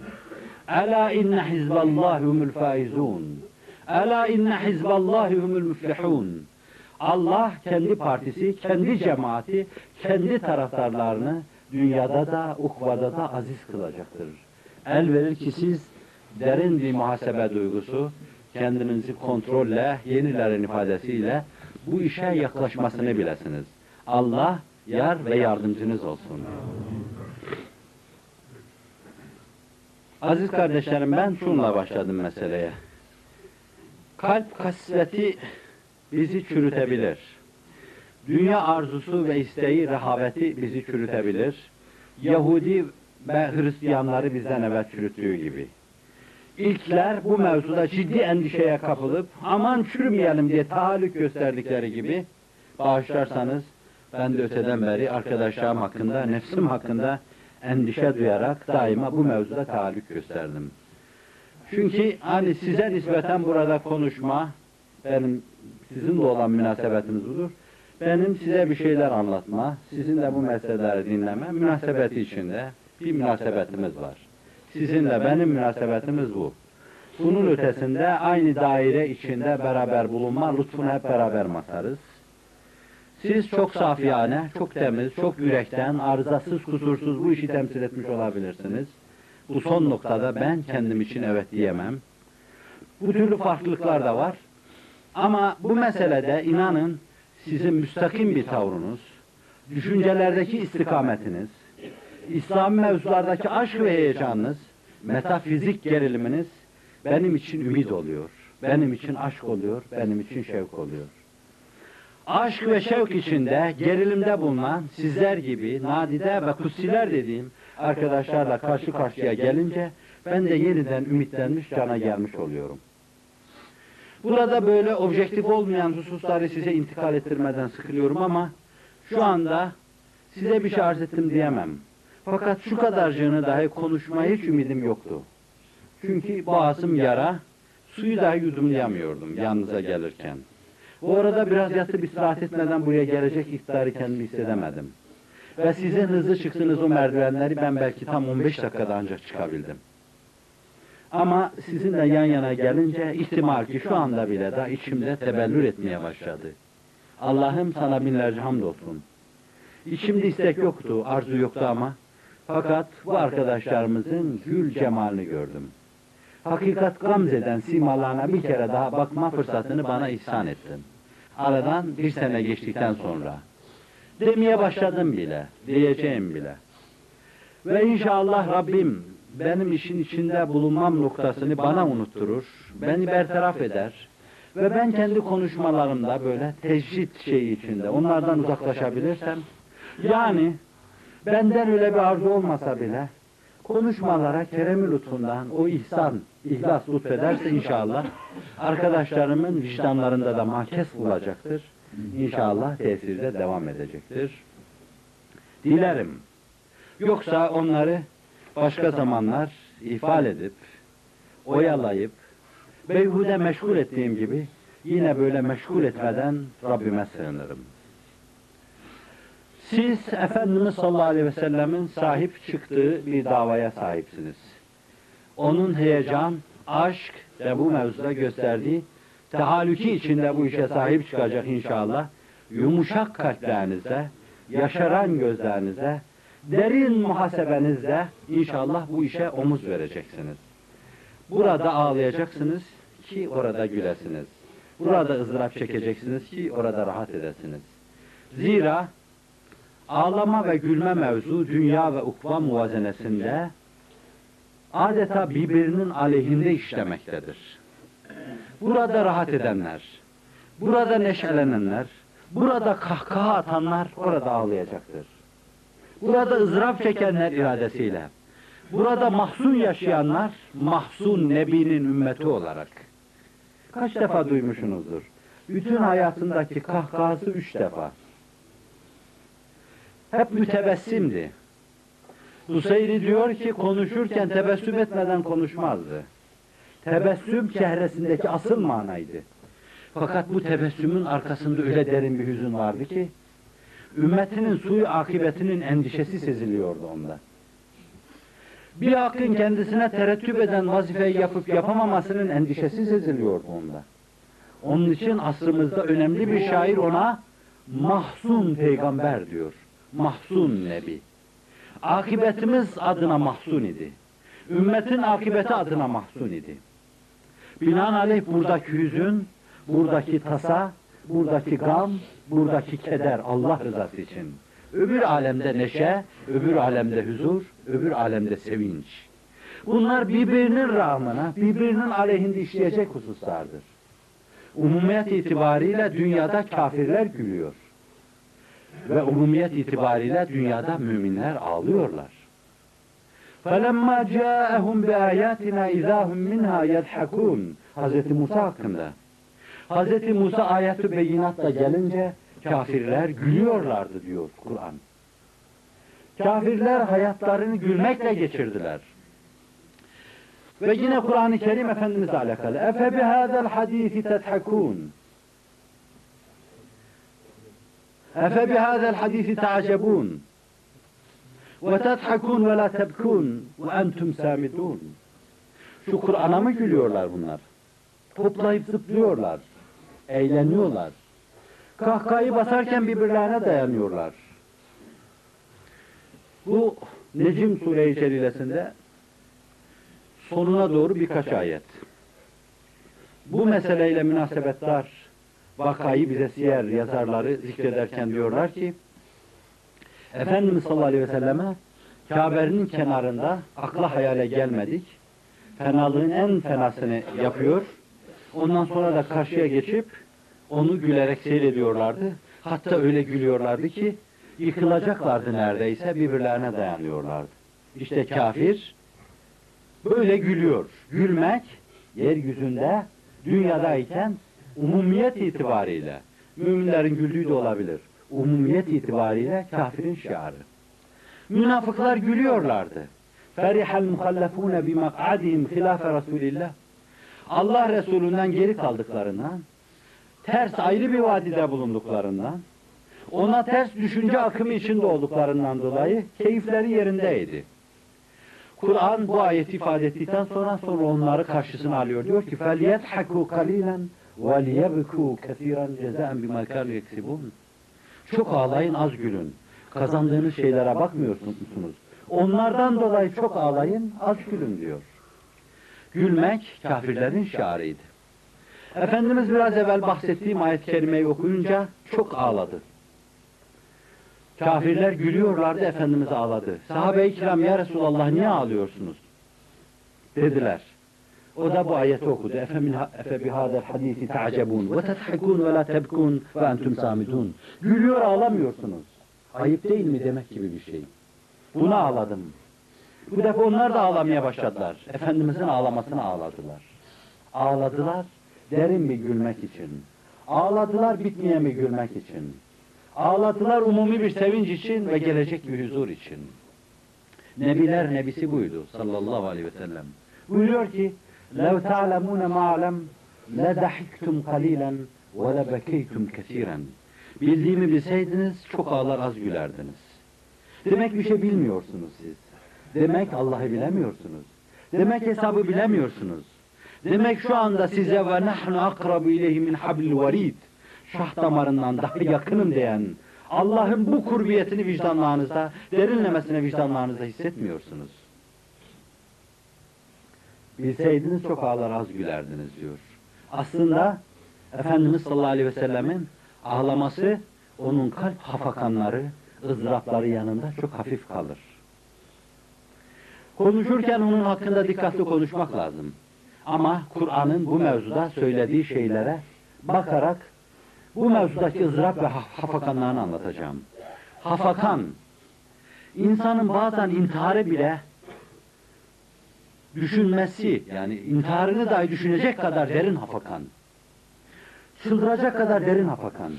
Ela inne hizballahi humul faizun. Ela inne hizballahi humul müflihun. Allah kendi partisi, kendi cemaati, kendi taraftarlarını dünyada da, ukvada da aziz kılacaktır. El verir ki siz derin bir muhasebe duygusu, kendinizi kontrolle, yenilerin ifadesiyle bu işe yaklaşmasını bilesiniz. Allah yar ve yardımcınız olsun. Aziz kardeşlerim ben şunla başladım meseleye. Kalp kasveti bizi çürütebilir. Dünya arzusu ve isteği, rehaveti bizi çürütebilir. Yahudi ve Hristiyanları bizden evvel çürüttüğü gibi. İlkler bu mevzuda ciddi endişeye kapılıp aman çürümeyelim diye tahallük gösterdikleri gibi bağışlarsanız ben de öteden beri arkadaşlarım hakkında, nefsim hakkında endişe duyarak daima bu mevzuda tahallük gösterdim. Çünkü hani size nispeten burada konuşma, benim sizinle olan münasebetimiz budur. Benim size bir şeyler anlatma, sizin de bu meseleleri dinleme münasebeti içinde bir münasebetimiz var. Sizinle benim münasebetimiz bu. Bunun ötesinde aynı daire içinde beraber bulunma lütfunu hep beraber masarız. Siz çok safiyane, çok temiz, çok yürekten, arızasız, kusursuz bu işi temsil etmiş olabilirsiniz. Bu son noktada ben kendim için evet diyemem. Bu türlü farklılıklar da var. Ama bu meselede inanın sizin müstakim bir tavrınız, düşüncelerdeki istikametiniz, İslami mevzulardaki aşk ve heyecanınız, metafizik geriliminiz benim için ümit oluyor. Benim için aşk oluyor, benim için şevk oluyor. Aşk ve şevk içinde gerilimde bulunan sizler gibi nadide ve kutsiler dediğim arkadaşlarla karşı karşıya gelince ben de yeniden ümitlenmiş cana gelmiş oluyorum. Burada böyle objektif olmayan hususları size intikal ettirmeden sıkılıyorum ama şu anda size bir şey arz ettim diyemem. Fakat şu kadarcığını dahi konuşmaya hiç ümidim yoktu. Çünkü boğazım yara, suyu dahi yudumlayamıyordum yanınıza gelirken. Bu arada biraz yatıp istirahat etmeden buraya gelecek iktidarı kendimi hissedemedim. Ve sizin hızlı çıktığınız o merdivenleri ben belki tam 15 dakikada ancak çıkabildim. Ama sizinle yan yana gelince ihtimal ki şu anda bile da içimde tebellür etmeye başladı. Allah'ım sana binlerce hamdolsun. İçimde istek yoktu, arzu yoktu ama fakat bu arkadaşlarımızın gül cemalini gördüm. Hakikat gamzeden simalarına bir kere daha bakma fırsatını bana ihsan ettin. Aradan bir sene geçtikten sonra. Demeye başladım bile, diyeceğim bile. Ve inşallah Rabbim benim işin içinde bulunmam noktasını bana unutturur, beni bertaraf eder ve ben kendi konuşmalarımda böyle tecrit şeyi içinde onlardan uzaklaşabilirsem, yani benden öyle bir arzu olmasa bile konuşmalara kerem lütfundan o ihsan, ihlas lütfederse inşallah arkadaşlarımın vicdanlarında da mahkes bulacaktır. İnşallah tesirde devam edecektir. Dilerim. Yoksa onları başka zamanlar ifade edip, oyalayıp, beyhude meşgul ettiğim gibi yine böyle meşgul etmeden Rabbime sığınırım. Siz Efendimiz sallallahu aleyhi ve sellemin sahip çıktığı bir davaya sahipsiniz. Onun heyecan, aşk ve bu mevzuda gösterdiği tehallüki içinde bu işe sahip çıkacak inşallah. Yumuşak kalplerinizde, yaşaran gözlerinizde, derin muhasebenizde inşallah bu işe omuz vereceksiniz. Burada ağlayacaksınız ki orada gülesiniz. Burada ızdırap çekeceksiniz ki orada rahat edesiniz. Zira ağlama ve gülme mevzu dünya ve ukva muvazenesinde adeta birbirinin aleyhinde işlemektedir. Burada rahat edenler, burada neşelenenler, burada kahkaha atanlar orada ağlayacaktır. Burada ızdırap çekenler iradesiyle, burada mahzun yaşayanlar mahzun nebinin ümmeti olarak. Kaç defa duymuşsunuzdur? Bütün hayatındaki kahkahası üç defa. Hep mütebessimdi. Huseyri diyor ki konuşurken tebessüm etmeden konuşmazdı. Tebessüm çehresindeki asıl manaydı. Fakat bu tebessümün arkasında öyle derin bir hüzün vardı ki ümmetinin suyu akıbetinin endişesi seziliyordu onda. Bir hakkın kendisine terettüp eden vazifeyi yapıp yapamamasının endişesi seziliyordu onda. Onun için asrımızda önemli bir şair ona mahzun peygamber diyor. Mahzun nebi. Akibetimiz adına mahzun idi. Ümmetin akibeti adına mahzun idi. Binaenaleyh buradaki hüzün, buradaki tasa, buradaki gam, buradaki keder Allah rızası için. Öbür alemde neşe, öbür alemde huzur, öbür alemde sevinç. Bunlar birbirinin rağmına, birbirinin aleyhinde işleyecek hususlardır. Umumiyet itibariyle dünyada kafirler gülüyor. Ve umumiyet itibariyle dünyada müminler ağlıyorlar. فَلَمَّا جَاءَهُمْ بِآيَاتِنَا اِذَا هُمْ مِنْهَا يَضْحَكُونَ Hz. Musa hakkında. Hz. Musa ayet-i beyinatla gelince kafirler gülüyorlardı diyor Kur'an. Kafirler hayatlarını gülmekle geçirdiler. Ve yine Kur'an-ı Kerim Efendimizle alakalı. Efe bihâzel hadîfi tedhakûn. Efe bihâzel hadîfi te'acebûn. Ve tedhakûn ve la tebkûn ve entum samidûn. Şu Kur'an'a mı gülüyorlar bunlar? Toplayıp zıplıyorlar. Eğleniyorlar. Kahkahayı basarken birbirlerine dayanıyorlar. Bu Necim Sure-i Celilesinde sonuna doğru birkaç ayet. Bu meseleyle münasebetler vakayı bize siyer yazarları zikrederken diyorlar ki Efendimiz sallallahu aleyhi ve selleme Kabe'nin kenarında akla hayale gelmedik. Fenalığın en fenasını yapıyor. Ondan sonra da karşıya geçip onu gülerek seyrediyorlardı. Hatta öyle gülüyorlardı ki yıkılacaklardı neredeyse birbirlerine dayanıyorlardı. İşte kafir böyle gülüyor. Gülmek yeryüzünde dünyadayken umumiyet itibariyle müminlerin güldüğü de olabilir. Umumiyet itibariyle kafirin şiarı. Münafıklar gülüyorlardı. Ferihal muhallefune bi mak'adihim hilafe Resulillah. Allah Resulü'nden geri kaldıklarından, ters ayrı bir vadide bulunduklarından, ona ters düşünce akımı içinde olduklarından dolayı keyifleri yerindeydi. Kur'an bu ayeti ifade ettikten sonra sonra onları karşısına alıyor. Diyor ki فَلْيَضْحَكُوا قَلِيلًا وَلْيَبْكُوا كَثِيرًا جَزَاءً بِمَا كَانُوا يَكْسِبُونَ Çok ağlayın, az gülün. Kazandığınız şeylere bakmıyorsunuz musunuz? Onlardan dolayı çok ağlayın, az gülün diyor. Gülmek kafirlerin şiarıydı. Efendimiz biraz evvel bahsettiğim ayet-i kerimeyi okuyunca çok ağladı. Kafirler gülüyorlardı, Efendimiz ağladı. Sahabe-i kiram, ya Resulallah niye ağlıyorsunuz? Dediler. O da bu ayeti okudu. Efe, bihadel hadisi ta'cebun ve tethekun ve la tebkun ve entum samidun. Gülüyor ağlamıyorsunuz. Ayıp değil mi demek gibi bir şey. Buna ağladım. Bu defa onlar da ağlamaya başladılar. Efendimizin ağlamasına ağladılar. Ağladılar derin bir gülmek için. Ağladılar bitmeyen bir gülmek için. Ağladılar umumi bir sevinç için ve gelecek bir huzur için. Nebiler nebisi buydu sallallahu aleyhi ve sellem. Buyuruyor ki لَوْ تَعْلَمُونَ مَا عَلَمْ لَدَحِكْتُمْ قَلِيلًا وَلَبَكَيْتُمْ كَثِيرًا Bildiğimi bilseydiniz çok ağlar az gülerdiniz. Demek bir şey bilmiyorsunuz siz. Demek Allah'ı bilemiyorsunuz. Demek hesabı bilemiyorsunuz. Demek şu anda size ve nahnu akrabu ileyhi min hablil varid şah damarından daha yakınım diyen Allah'ın bu kurbiyetini vicdanlarınızda, derinlemesine vicdanlarınızda hissetmiyorsunuz. Bilseydiniz çok ağlar az gülerdiniz diyor. Aslında Efendimiz sallallahu aleyhi ve sellemin ağlaması onun kalp hafakanları, ızdırapları yanında çok hafif kalır. Konuşurken onun hakkında dikkatli konuşmak lazım. Ama Kur'an'ın bu mevzuda söylediği şeylere bakarak bu mevzudaki ızdırap ve hafakanlarını anlatacağım. Hafakan, insanın bazen intiharı bile düşünmesi, yani intiharını dahi düşünecek kadar derin hafakan. Çıldıracak kadar derin hafakan.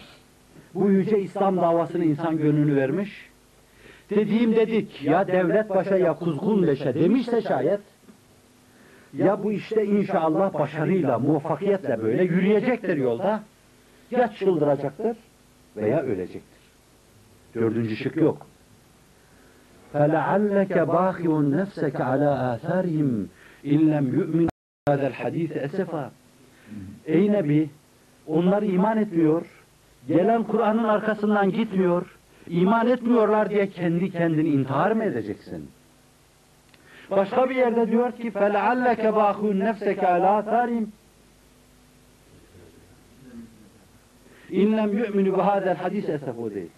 Bu yüce İslam davasını insan gönlünü vermiş Dediğim dedik, ya devlet başa ya kuzgun leşe demişse şayet, ya bu işte inşallah başarıyla, muvaffakiyetle böyle yürüyecektir yolda, ya çıldıracaktır veya ölecektir. Dördüncü şık yok. فَلَعَلَّكَ بَاخِعٌ نَفْسَكَ عَلَى آثَارِهِمْ اِنْ لَمْ يُؤْمِنُ هَذَا الْحَد۪يثِ اَسَفًا Ey Nebi, onlar iman etmiyor, gelen Kur'an'ın arkasından gitmiyor, iman etmiyorlar diye kendi kendini intihar mı edeceksin? Başka bir yerde diyor ki فَلَعَلَّكَ بَاخِعٌ نَفْسَكَ عَلَى آثَارِهِمْ İnlem yu'minu bi hadel hadis esef o değil.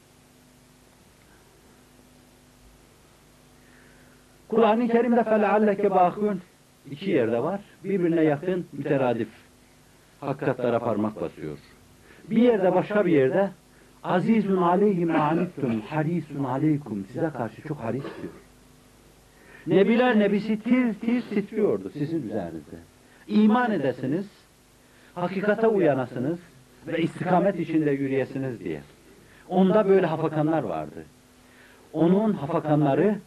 Kur'an-ı Kerim'de felealleke bakun iki yerde var. Birbirine yakın müteradif. Hakikatlara parmak basıyor. Bir yerde başka bir yerde azizun aleyhi ma'anittum harisun aleykum size karşı çok haris diyor. Nebiler nebisi tir tir titriyordu sizin üzerinizde. İman edesiniz, hakikate uyanasınız, ve istikamet içinde yürüyesiniz diye. Onda böyle hafakanlar vardı. Onun hafakanları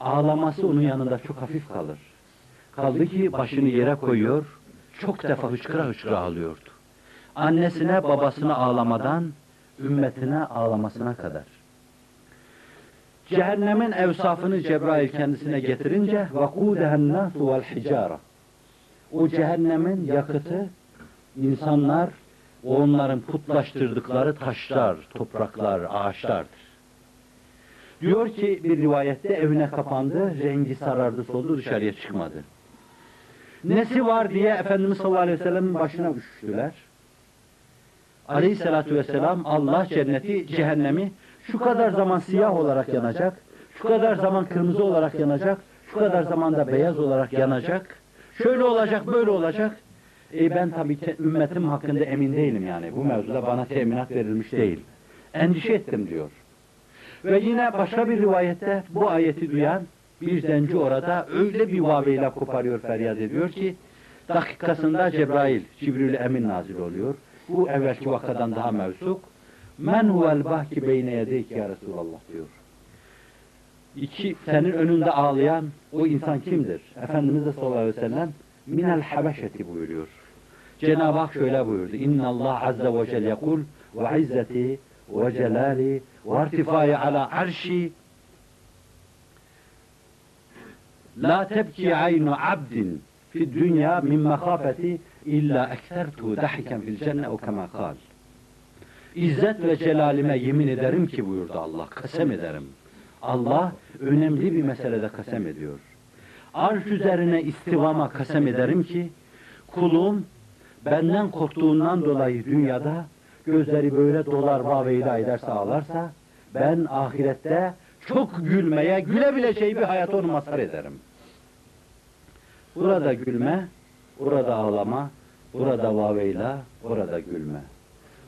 ağlaması onun yanında çok hafif kalır. Kaldı ki başını yere koyuyor, çok defa hıçkıra hıçkıra ağlıyordu. Annesine babasına ağlamadan ümmetine ağlamasına kadar. Cehennemin evsafını Cebrail kendisine getirince وَقُودَهَا النَّاسُ وَالْحِجَارَ O cehennemin yakıtı insanlar onların putlaştırdıkları taşlar, topraklar, ağaçlardır. Diyor ki bir rivayette evine kapandı, rengi sarardı, soldu, dışarıya çıkmadı. Nesi var diye Efendimiz sallallahu aleyhi ve sellem'in başına üşüştüler. Aleyhissalatü vesselam Allah cenneti, cehennemi şu kadar zaman siyah olarak yanacak, Şu kadar zaman kırmızı olarak yanacak, şu kadar zamanda beyaz olarak yanacak. Şöyle olacak, böyle olacak. E ben tabii ümmetim hakkında emin değilim yani. Bu mevzuda bana teminat verilmiş değil. Endişe ettim diyor. Ve yine başka bir rivayette bu ayeti duyan bir zenci orada öyle bir vaveyle koparıyor feryat ediyor ki dakikasında Cebrail, Cibril Emin nazil oluyor. Bu evvelki vakadan daha mevsuk. Men huvel bahki beyne yedeyki ya Resulallah diyor. İki, senin önünde ağlayan o insan kimdir? Efendimiz de sallallahu aleyhi ve sellem minel habeşeti buyuruyor. Cenab-ı Hak şöyle buyurdu. İnna Allah azze ve celle yekul ve izzeti ve celali ve irtifai ala arşi La tebki aynu abdin fi dünya min mekafeti illa eksertu dahiken fil cenne o kema kal. İzzet ve celalime yemin ederim ki buyurdu Allah. Kasem ederim. Allah önemli bir meselede kasem ediyor. Arş üzerine istivama kasem ederim ki kulum benden korktuğundan dolayı dünyada gözleri böyle dolar vaveyla ederse ağlarsa ben ahirette çok gülmeye, gülebileceği bir hayat onu mazhar ederim. Burada gülme, burada ağlama, burada vaveyla, orada gülme.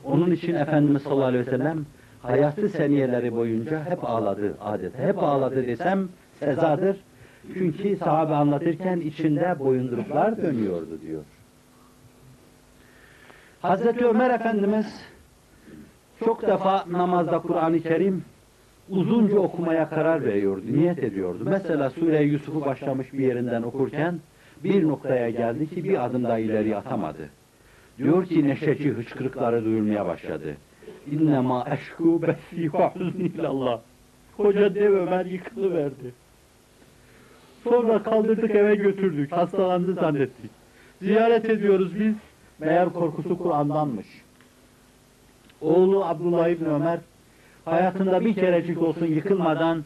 Onun için Efendimiz sallallahu aleyhi ve sellem hayatı seniyeleri boyunca hep ağladı adeta. Hep ağladı desem sezadır. Çünkü sahabe anlatırken içinde boyunduruklar dönüyordu diyor. Hazreti Ömer Efendimiz çok defa namazda Kur'an-ı Kerim uzunca okumaya karar veriyordu, niyet ediyordu. Mesela Sure Yusuf'u başlamış bir yerinden okurken bir noktaya geldi ki bir adım daha ileri atamadı. Diyor ki neşeci hıçkırıkları duyulmaya başladı. İnnemâ eşkû besî ve huzni ilallah. Koca dev Ömer yıkılıverdi. Sonra kaldırdık eve götürdük. Hastalandı zannettik. Ziyaret ediyoruz biz. Meğer korkusu Kur'an'danmış. Oğlu Abdullah İbni Ömer hayatında bir kerecik olsun yıkılmadan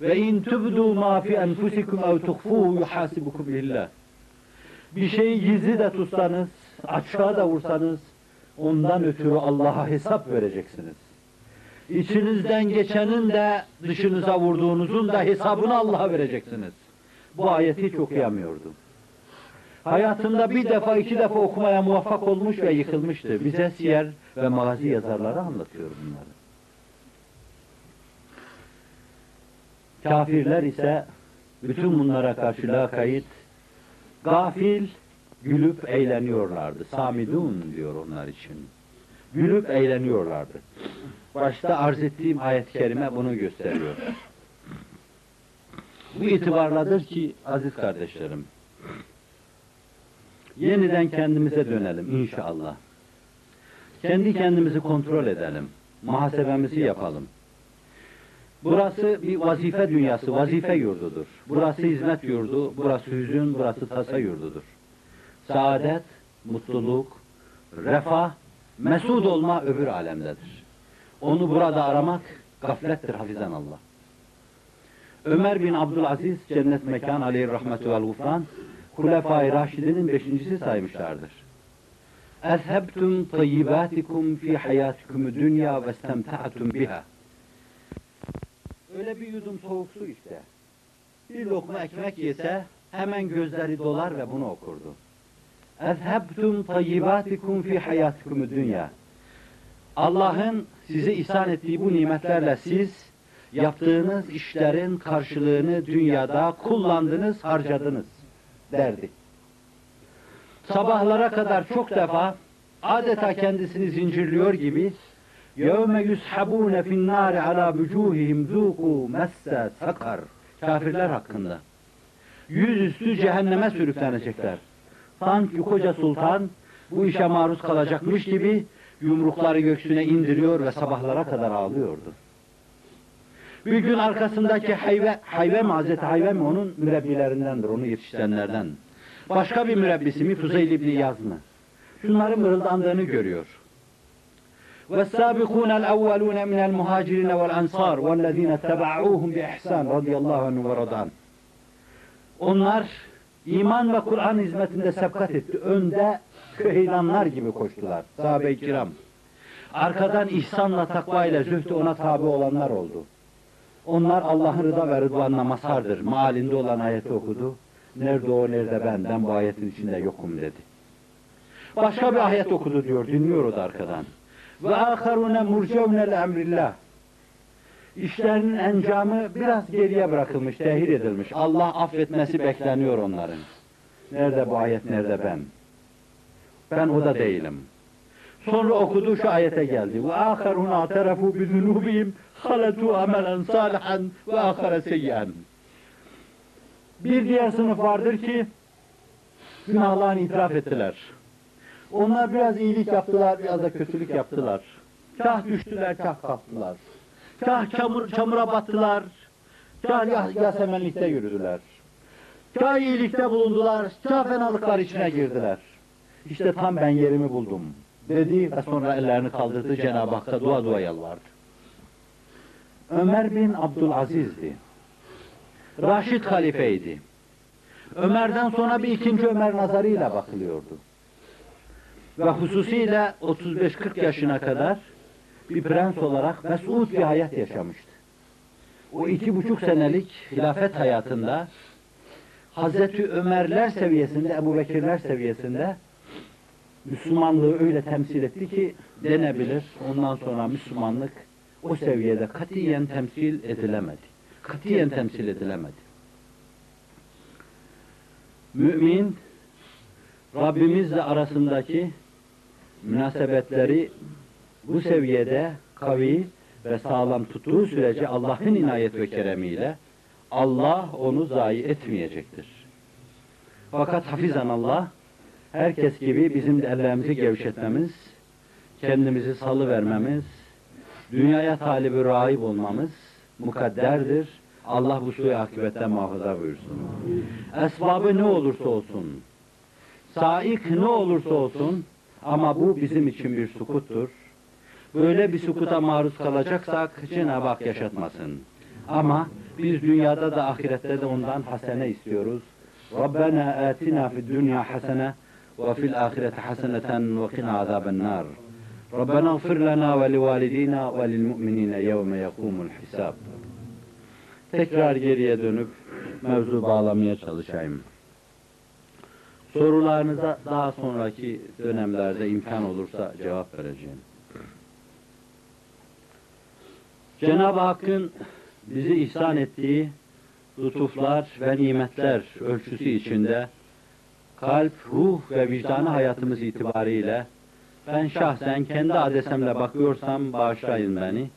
ve in tubdu ma fi enfusikum ev tuhfuhu yuhasibukum billah. Bir şeyi gizli de tutsanız, açığa da vursanız ondan ötürü Allah'a hesap vereceksiniz. İçinizden geçenin de dışınıza vurduğunuzun da hesabını Allah'a vereceksiniz. Bu ayeti hiç okuyamıyordu. Hayatında bir defa iki defa okumaya muvaffak olmuş ve yıkılmıştı. Bize siyer ve magazi yazarları anlatıyor bunları. Kafirler ise bütün bunlara karşı lakayt, gafil, gülüp eğleniyorlardı. Samidun diyor onlar için. Gülüp eğleniyorlardı. Başta arz ettiğim ayet-i kerime bunu gösteriyor. Bu itibarladır ki aziz kardeşlerim, yeniden kendimize dönelim inşallah. Kendi kendimizi kontrol edelim. Muhasebemizi yapalım. Burası bir vazife dünyası, vazife yurdudur. Burası hizmet yurdu, burası hüzün, burası tasa yurdudur. Saadet, mutluluk, refah, mesud olma öbür alemdedir. Onu burada aramak gaflettir hafizan Allah. Ömer bin Abdülaziz cennet mekan aleyhi rahmetü vel gufran Hulefai Raşidinin beşincisi saymışlardır. Ezhebtum tayyibatikum fi hayatikum dünya ve istemta'tum biha. Öyle bir yudum soğuk su işte. Bir lokma ekmek yese hemen gözleri dolar ve bunu okurdu. Ezhebtum tayyibatikum fi hayatikum dünya. Allah'ın size ihsan ettiği bu nimetlerle siz yaptığınız işlerin karşılığını dünyada kullandınız, harcadınız derdi. Sabahlara kadar çok defa adeta kendisini zincirliyor gibi يَوْمَ يُسْحَبُونَ فِي النَّارِ عَلَى وُجُوهِهِمْ ذُوقُوا مَسَّ sakar Kafirler hakkında. Yüzüstü cehenneme sürüklenecekler. Sanki koca sultan bu işe maruz kalacakmış gibi yumrukları göksüne indiriyor ve sabahlara kadar ağlıyordu. Bir gün arkasındaki Hayve, Hayve mi Hazreti Hayve mi onun mürebbilerindendir, onu yetiştirenlerden. Başka bir mürebbisi mi Fuzeyl İbni Yaz mı? Şunların mırıldandığını görüyor. وَالسَّابِقُونَ الْاَوَّلُونَ مِنَ الْمُهَاجِرِينَ وَالْاَنْصَارِ وَالَّذ۪ينَ اتَّبَعُوهُمْ بِإِحْسَانٍ رَضِيَ اللّٰهُ عَنْهُ وَرَضَانٍ Onlar iman ve Kur'an hizmetinde sebkat etti. Önde köheylanlar gibi koştular. Sahabe-i kiram. Arkadan ihsanla, takva ile zühdü ona tabi olanlar oldu. Onlar Allah'ın rıza ve rıdvanına mazhardır. Mealinde olan ayeti okudu. Nerede o, nerede ben? Ben bu ayetin içinde yokum dedi. Başka bir ayet okudu diyor, dinliyor o da arkadan. Ve aharune murcevne emrillah. İşlerinin encamı biraz geriye bırakılmış, tehir edilmiş. Allah affetmesi bekleniyor onların. Nerede bu ayet, nerede ben? Ben o da değilim. Sonra okudu şu ayete geldi. Ve aharun atarafu bi zunubihim halatu amelen salihan ve ahare seyyen. Bir diğer sınıf vardır ki günahlarını itiraf ettiler. Onlar biraz iyilik yaptılar, biraz da kötülük yaptılar. Kah düştüler, kah kalktılar. Kah çamur, çamura battılar, kah yas- yasemenlikte yürüdüler. Kah iyilikte bulundular, kah fenalıklar içine girdiler. İşte tam ben yerimi buldum dedi ve sonra ellerini kaldırdı Cenab-ı Hakk'a dua dua yalvardı. Ömer bin Abdülaziz'di. Raşid halifeydi. Ömer'den sonra bir ikinci Ömer nazarıyla bakılıyordu. Ve hususiyle 35-40 yaşına kadar bir prens olarak mesut bir hayat yaşamıştı. O iki buçuk senelik hilafet hayatında Hazreti Ömerler seviyesinde, Ebu Bekirler seviyesinde Müslümanlığı öyle temsil etti ki denebilir. Ondan sonra Müslümanlık o seviyede katiyen temsil edilemedi. Katiyen temsil edilemedi. Mümin Rabbimizle arasındaki münasebetleri bu seviyede kavi ve sağlam tuttuğu sürece Allah'ın inayet ve keremiyle Allah onu zayi etmeyecektir. Fakat hafizan Allah herkes gibi bizim de ellerimizi gevşetmemiz, kendimizi salı vermemiz, dünyaya talibi rahip olmamız mukadderdir. Allah bu suyu akibetten muhafaza buyursun. Esbabı ne olursa olsun, saik ne olursa olsun ama bu bizim için bir sukuttur. Böyle bir sukuta maruz kalacaksak Cenab-ı Hak yaşatmasın. Ama biz dünyada da ahirette de ondan hasene istiyoruz. Rabbena atina fid dünya hasene ve fil ahireti haseneten ve qina azaben nar. Rabbena gfir lana ve livalidina ve lil mu'minine yevme yekumul hisab. Tekrar geriye dönüp mevzu bağlamaya çalışayım. Sorularınıza daha sonraki dönemlerde imkan olursa cevap vereceğim. Cenab-ı Hakk'ın bizi ihsan ettiği lütuflar ve nimetler ölçüsü içinde kalp, ruh ve vicdanı hayatımız itibariyle ben şahsen kendi adesemle bakıyorsam bağışlayın beni.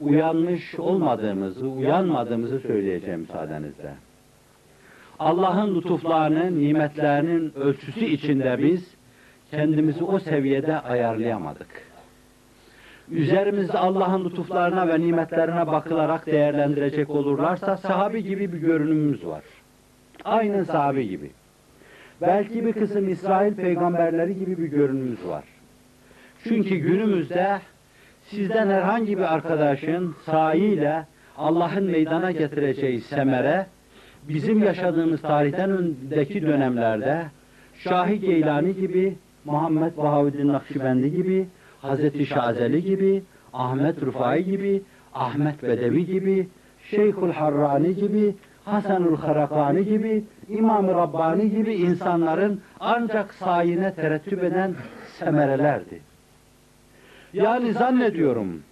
Uyanmış olmadığımızı, uyanmadığımızı söyleyeceğim müsaadenizle. Allah'ın lütuflarının, nimetlerinin ölçüsü içinde biz kendimizi o seviyede ayarlayamadık. Üzerimizde Allah'ın lütuflarına ve nimetlerine bakılarak değerlendirecek olurlarsa sahabi gibi bir görünümümüz var. Aynı sahabi gibi. Belki bir kısım İsrail peygamberleri gibi bir görünümümüz var. Çünkü günümüzde sizden herhangi bir arkadaşın sahiyle Allah'ın meydana getireceği semere bizim yaşadığımız tarihten öndeki dönemlerde Şahi Geylani gibi, Muhammed Bahavuddin Nakşibendi gibi, Hazreti Şazeli gibi, Ahmet Rufai gibi, Ahmet Bedevi gibi, Şeyhül Harrani gibi, Hasanul Harakani gibi, İmam-ı Rabbani gibi insanların ancak sayine terettüp eden semerelerdi. Yani zannediyorum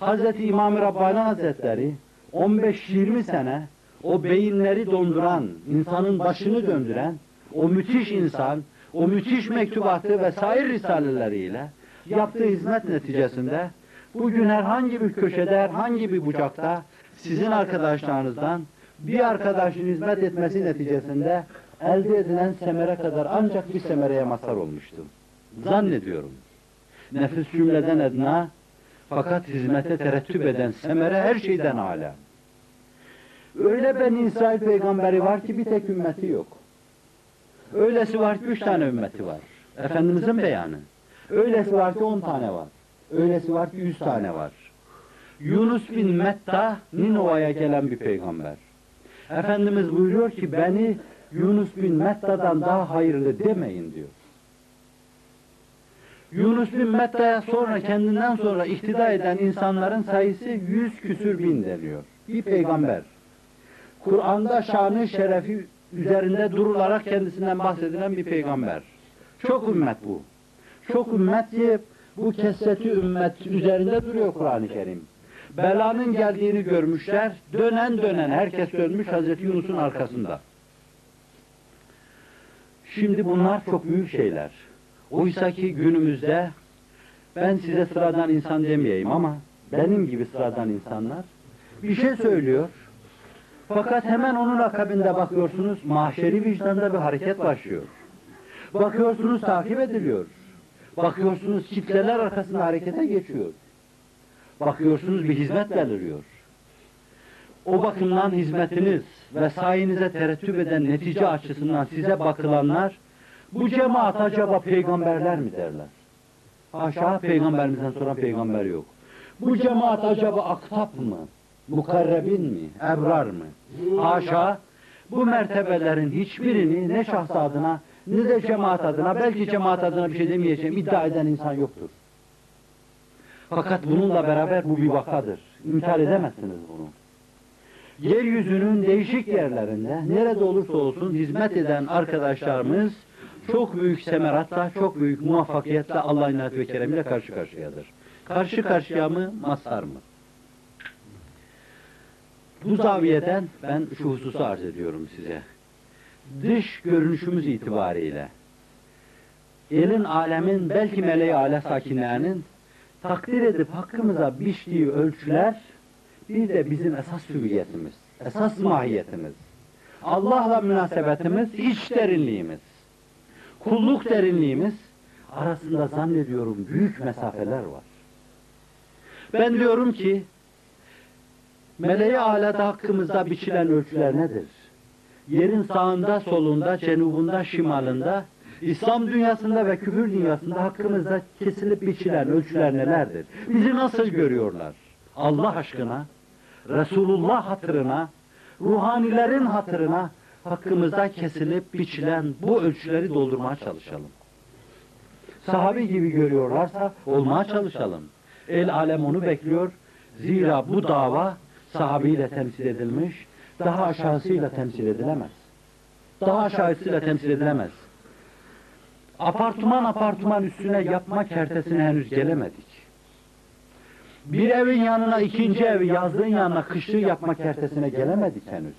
Hazreti İmam-ı Rabbani Hazretleri 15-20 sene o beyinleri donduran, insanın başını döndüren, o müthiş insan, o müthiş mektubatı ve sair risaleleriyle yaptığı hizmet neticesinde bugün herhangi bir köşede, herhangi bir bucakta sizin arkadaşlarınızdan bir arkadaşın hizmet etmesi neticesinde elde edilen semere kadar ancak bir semereye mazhar olmuştu. Zannediyorum. Nefis cümleden edna fakat hizmete terettüp eden semere her şeyden âlâ. Öyle ben İsrail peygamberi var ki bir tek ümmeti yok. Öylesi var ki üç tane ümmeti var. Efendimizin beyanı. Öylesi var ki on tane var. Öylesi var ki yüz tane var. Yunus bin Metta Ninova'ya gelen bir peygamber. Efendimiz buyuruyor ki beni Yunus bin Metta'dan daha hayırlı demeyin diyor. Yunus bin Metta'ya sonra kendinden sonra ihtida eden insanların sayısı yüz küsür bin deniyor. bir peygamber. Kur'an'da şanı şerefi üzerinde durularak kendisinden bahsedilen bir peygamber. Çok ümmet bu. Çok ümmet ki bu kesreti ümmet üzerinde duruyor Kur'an-ı Kerim. Belanın geldiğini görmüşler. Dönen dönen herkes dönmüş Hazreti Yunus'un arkasında. Şimdi bunlar çok büyük şeyler. Oysa ki günümüzde ben size sıradan insan demeyeyim ama benim gibi sıradan insanlar bir şey söylüyor. Fakat hemen onun akabinde bakıyorsunuz mahşeri vicdanda bir hareket başlıyor. Bakıyorsunuz takip ediliyor. Bakıyorsunuz kitleler arkasında harekete geçiyor. Bakıyorsunuz bir hizmet beliriyor. O bakımdan hizmetiniz ve sayenize terettüp eden netice açısından size bakılanlar bu cemaat acaba peygamberler mi derler? Haşa peygamberimizden sonra peygamber yok. Bu cemaat acaba aktap mı? Mukarrebin mi? Ebrar mı? Haşa bu mertebelerin hiçbirini ne şahs adına ne de cemaat adına belki cemaat adına bir şey demeyeceğim iddia eden insan yoktur. Fakat bununla beraber bu bir vakadır. İnkar edemezsiniz bunu. Yeryüzünün değişik yerlerinde nerede olursa olsun hizmet eden arkadaşlarımız çok büyük semeratla, çok büyük muvaffakiyetle Allah'ın inayet ve keremiyle karşı karşıyadır. Karşı karşıya mı, mazhar mı? Bu zaviyeden ben şu hususu arz ediyorum size. Dış görünüşümüz itibariyle elin alemin belki meleği ale sakinlerinin takdir edip hakkımıza biçtiği ölçüler bir de bizim esas hüviyetimiz, esas mahiyetimiz. Allah'la münasebetimiz, iç derinliğimiz, kulluk derinliğimiz arasında zannediyorum büyük mesafeler var. Ben diyorum ki meleği alada hakkımızda biçilen ölçüler nedir? Yerin sağında, solunda, cenubunda, şimalında, İslam dünyasında ve küfür dünyasında hakkımızda kesilip biçilen ölçüler nelerdir? Bizi nasıl görüyorlar? Allah aşkına, Resulullah hatırına, ruhanilerin hatırına hakkımızda kesilip biçilen bu ölçüleri doldurmaya çalışalım. Sahabi gibi görüyorlarsa olmaya çalışalım. El alem onu bekliyor. Zira bu dava sahabiyle temsil edilmiş, daha aşağısıyla temsil edilemez. Daha aşağısıyla temsil edilemez. Apartman apartman üstüne yapma kertesine henüz gelemedik. Bir evin yanına ikinci evi, yazlığın yanına kışlığı yapma kertesine gelemedik henüz.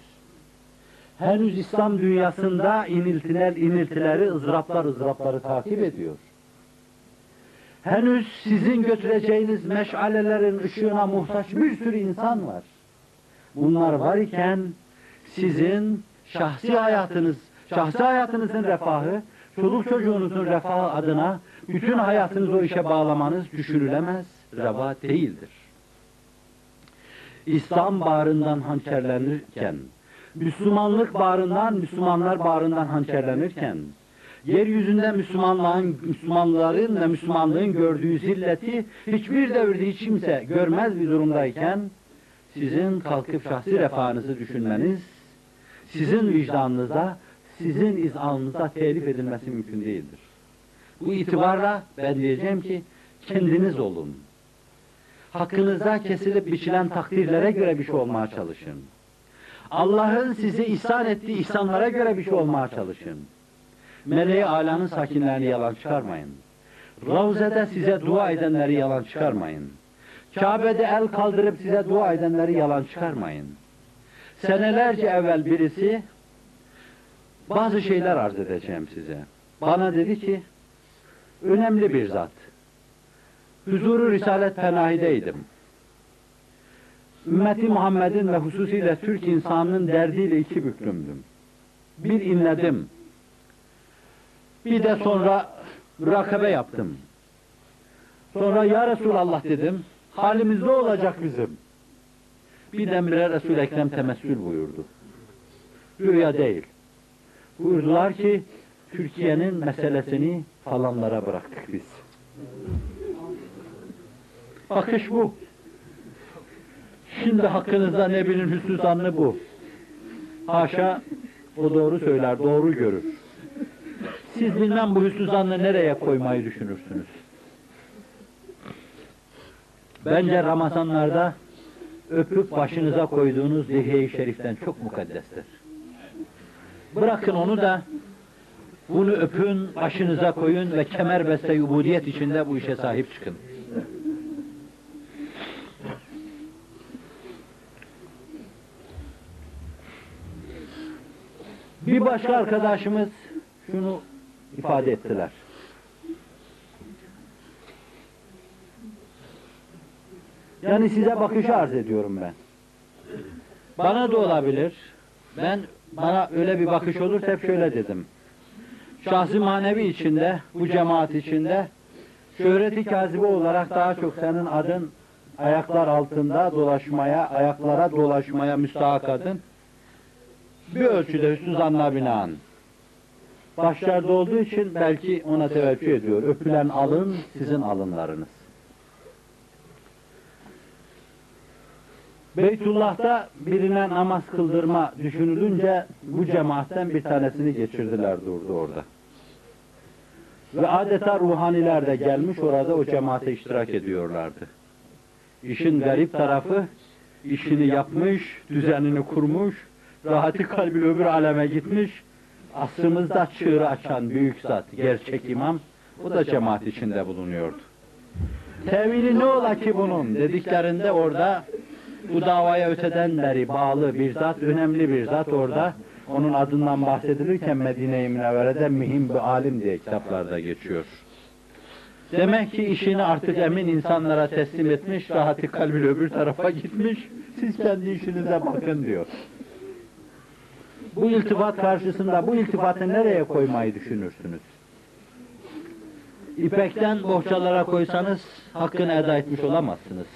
Henüz İslam dünyasında iniltiler iniltileri, ızdıraplar ızdırapları takip ediyor. Henüz sizin götüreceğiniz meşalelerin ışığına muhtaç bir sürü insan var. Bunlar var iken sizin şahsi hayatınız, şahsi hayatınızın refahı, çoluk çocuğunuzun refahı adına bütün hayatınızı o işe bağlamanız düşünülemez, reva değildir. İslam bağrından hançerlenirken, Müslümanlık bağrından, Müslümanlar bağrından hançerlenirken, yeryüzünde Müslümanlığın, Müslümanların ve Müslümanlığın gördüğü zilleti hiçbir devirde hiç kimse görmez bir durumdayken, sizin kalkıp şahsi refahınızı düşünmeniz, sizin vicdanınıza, sizin izanınıza telif edilmesi mümkün değildir. Bu itibarla ben diyeceğim ki, kendiniz olun. Hakkınızda kesilip biçilen takdirlere göre bir şey olmaya çalışın. Allah'ın size ihsan ettiği ihsanlara göre bir şey olmaya çalışın. Meleği alanın sakinlerini yalan çıkarmayın. Ravze'de size dua edenleri yalan çıkarmayın. Kabe'de el kaldırıp size dua edenleri yalan çıkarmayın. Senelerce evvel birisi bazı şeyler arz edeceğim size. Bana dedi ki önemli bir zat. Huzuru Risalet Penahi'deydim. Ümmeti Muhammed'in ve hususiyle Türk insanının derdiyle iki büklümdüm. Bir inledim. Bir de sonra mürakabe yaptım. Sonra ya Resulallah dedim. Halimiz ne olacak bizim? Birdenbire Resul-i Ekrem temessül buyurdu. Rüya değil. Buyurdular ki Türkiye'nin meselesini falanlara bıraktık biz. Bakış bu. Şimdi hakkınızda Nebi'nin hüsnü zannı bu. Haşa o doğru söyler, doğru görür. Siz bilmem bu hüsnü zannı nereye koymayı düşünürsünüz? Bence Ramazanlarda öpüp başınıza koyduğunuz lihiye-i şeriften çok mukaddestir. Bırakın onu da bunu öpün, başınıza koyun ve kemerbeste ubudiyet içinde bu işe sahip çıkın. Bir başka arkadaşımız şunu ifade ettiler. Yani size bakışı arz ediyorum ben. Bana da olabilir. Ben bana öyle bir bakış olursa hep şöyle dedim. Şahsi manevi içinde, bu cemaat içinde şöhreti kazibe olarak daha çok senin adın ayaklar altında dolaşmaya, ayaklara dolaşmaya müstahak adın. Bir ölçüde hüsnü zanna binaen. Başlarda olduğu için belki ona teveccüh ediyor. Öpülen alın sizin alınlarınız. Beytullah'ta birine namaz kıldırma düşünülünce bu cemaatten bir tanesini geçirdiler durdu orada. Ve adeta ruhaniler de gelmiş orada o cemaate iştirak ediyorlardı. İşin garip tarafı işini yapmış, düzenini kurmuş, rahati kalbi öbür aleme gitmiş, asrımızda çığırı açan büyük zat, gerçek imam, o da cemaat içinde bulunuyordu. Tevili ne ola ki bunun dediklerinde orada bu davaya öteden beri bağlı bir zat, önemli bir zat orada. Onun adından bahsedilirken Medine-i Münevvere'de mühim bir alim diye kitaplarda geçiyor. Demek ki işini artık emin insanlara teslim etmiş, rahatı kalbi öbür tarafa gitmiş, siz kendi işinize bakın diyor. Bu iltifat karşısında bu iltifatı nereye koymayı düşünürsünüz? İpekten bohçalara koysanız hakkını eda etmiş olamazsınız.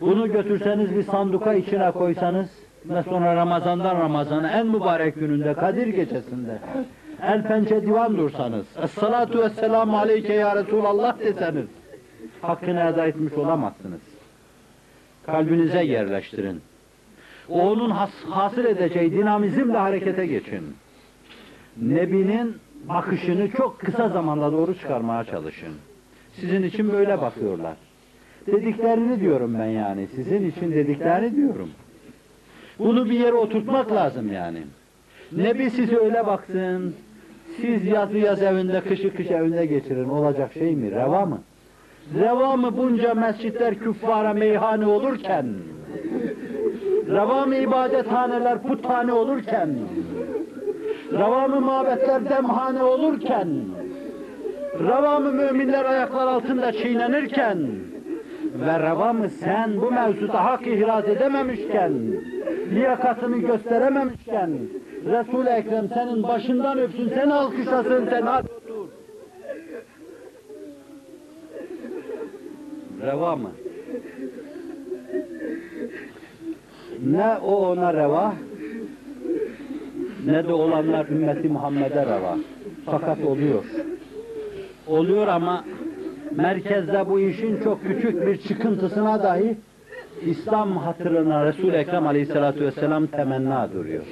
Bunu götürseniz bir sanduka içine koysanız ve sonra Ramazan'dan Ramazan'a en mübarek gününde Kadir gecesinde el pençe divan dursanız Es-salatu vesselamu aleyke ya Resulallah deseniz hakkını eda etmiş olamazsınız. Kalbinize yerleştirin. O onun has, hasıl edeceği dinamizmle harekete geçin. Nebinin bakışını çok kısa zamanda doğru çıkarmaya çalışın. Sizin için böyle bakıyorlar. Dediklerini diyorum ben yani. Sizin için dediklerini diyorum. Bunu bir yere oturtmak lazım yani. Nebi size öyle baksın. Siz yazı yaz evinde, kışı kış evinde geçirin. Olacak şey mi? Reva mı? Reva mı bunca mescitler küffara meyhane olurken? Reva mı ibadethaneler puthane olurken? Reva mı mabetler demhane olurken? Reva mı müminler ayaklar altında çiğnenirken? Ve reva mı sen bu mevzuda hak ihraz edememişken, liyakatını gösterememişken, Resul-i Ekrem senin başından öpsün, seni alkışlasın, sen otur. Reva mı? Ne o ona reva, ne de olanlar ümmeti Muhammed'e reva. Fakat oluyor. Oluyor ama merkezde bu işin çok küçük bir çıkıntısına dahi İslam hatırına Resul-i Ekrem Aleyhisselatü Vesselam temenna duruyor.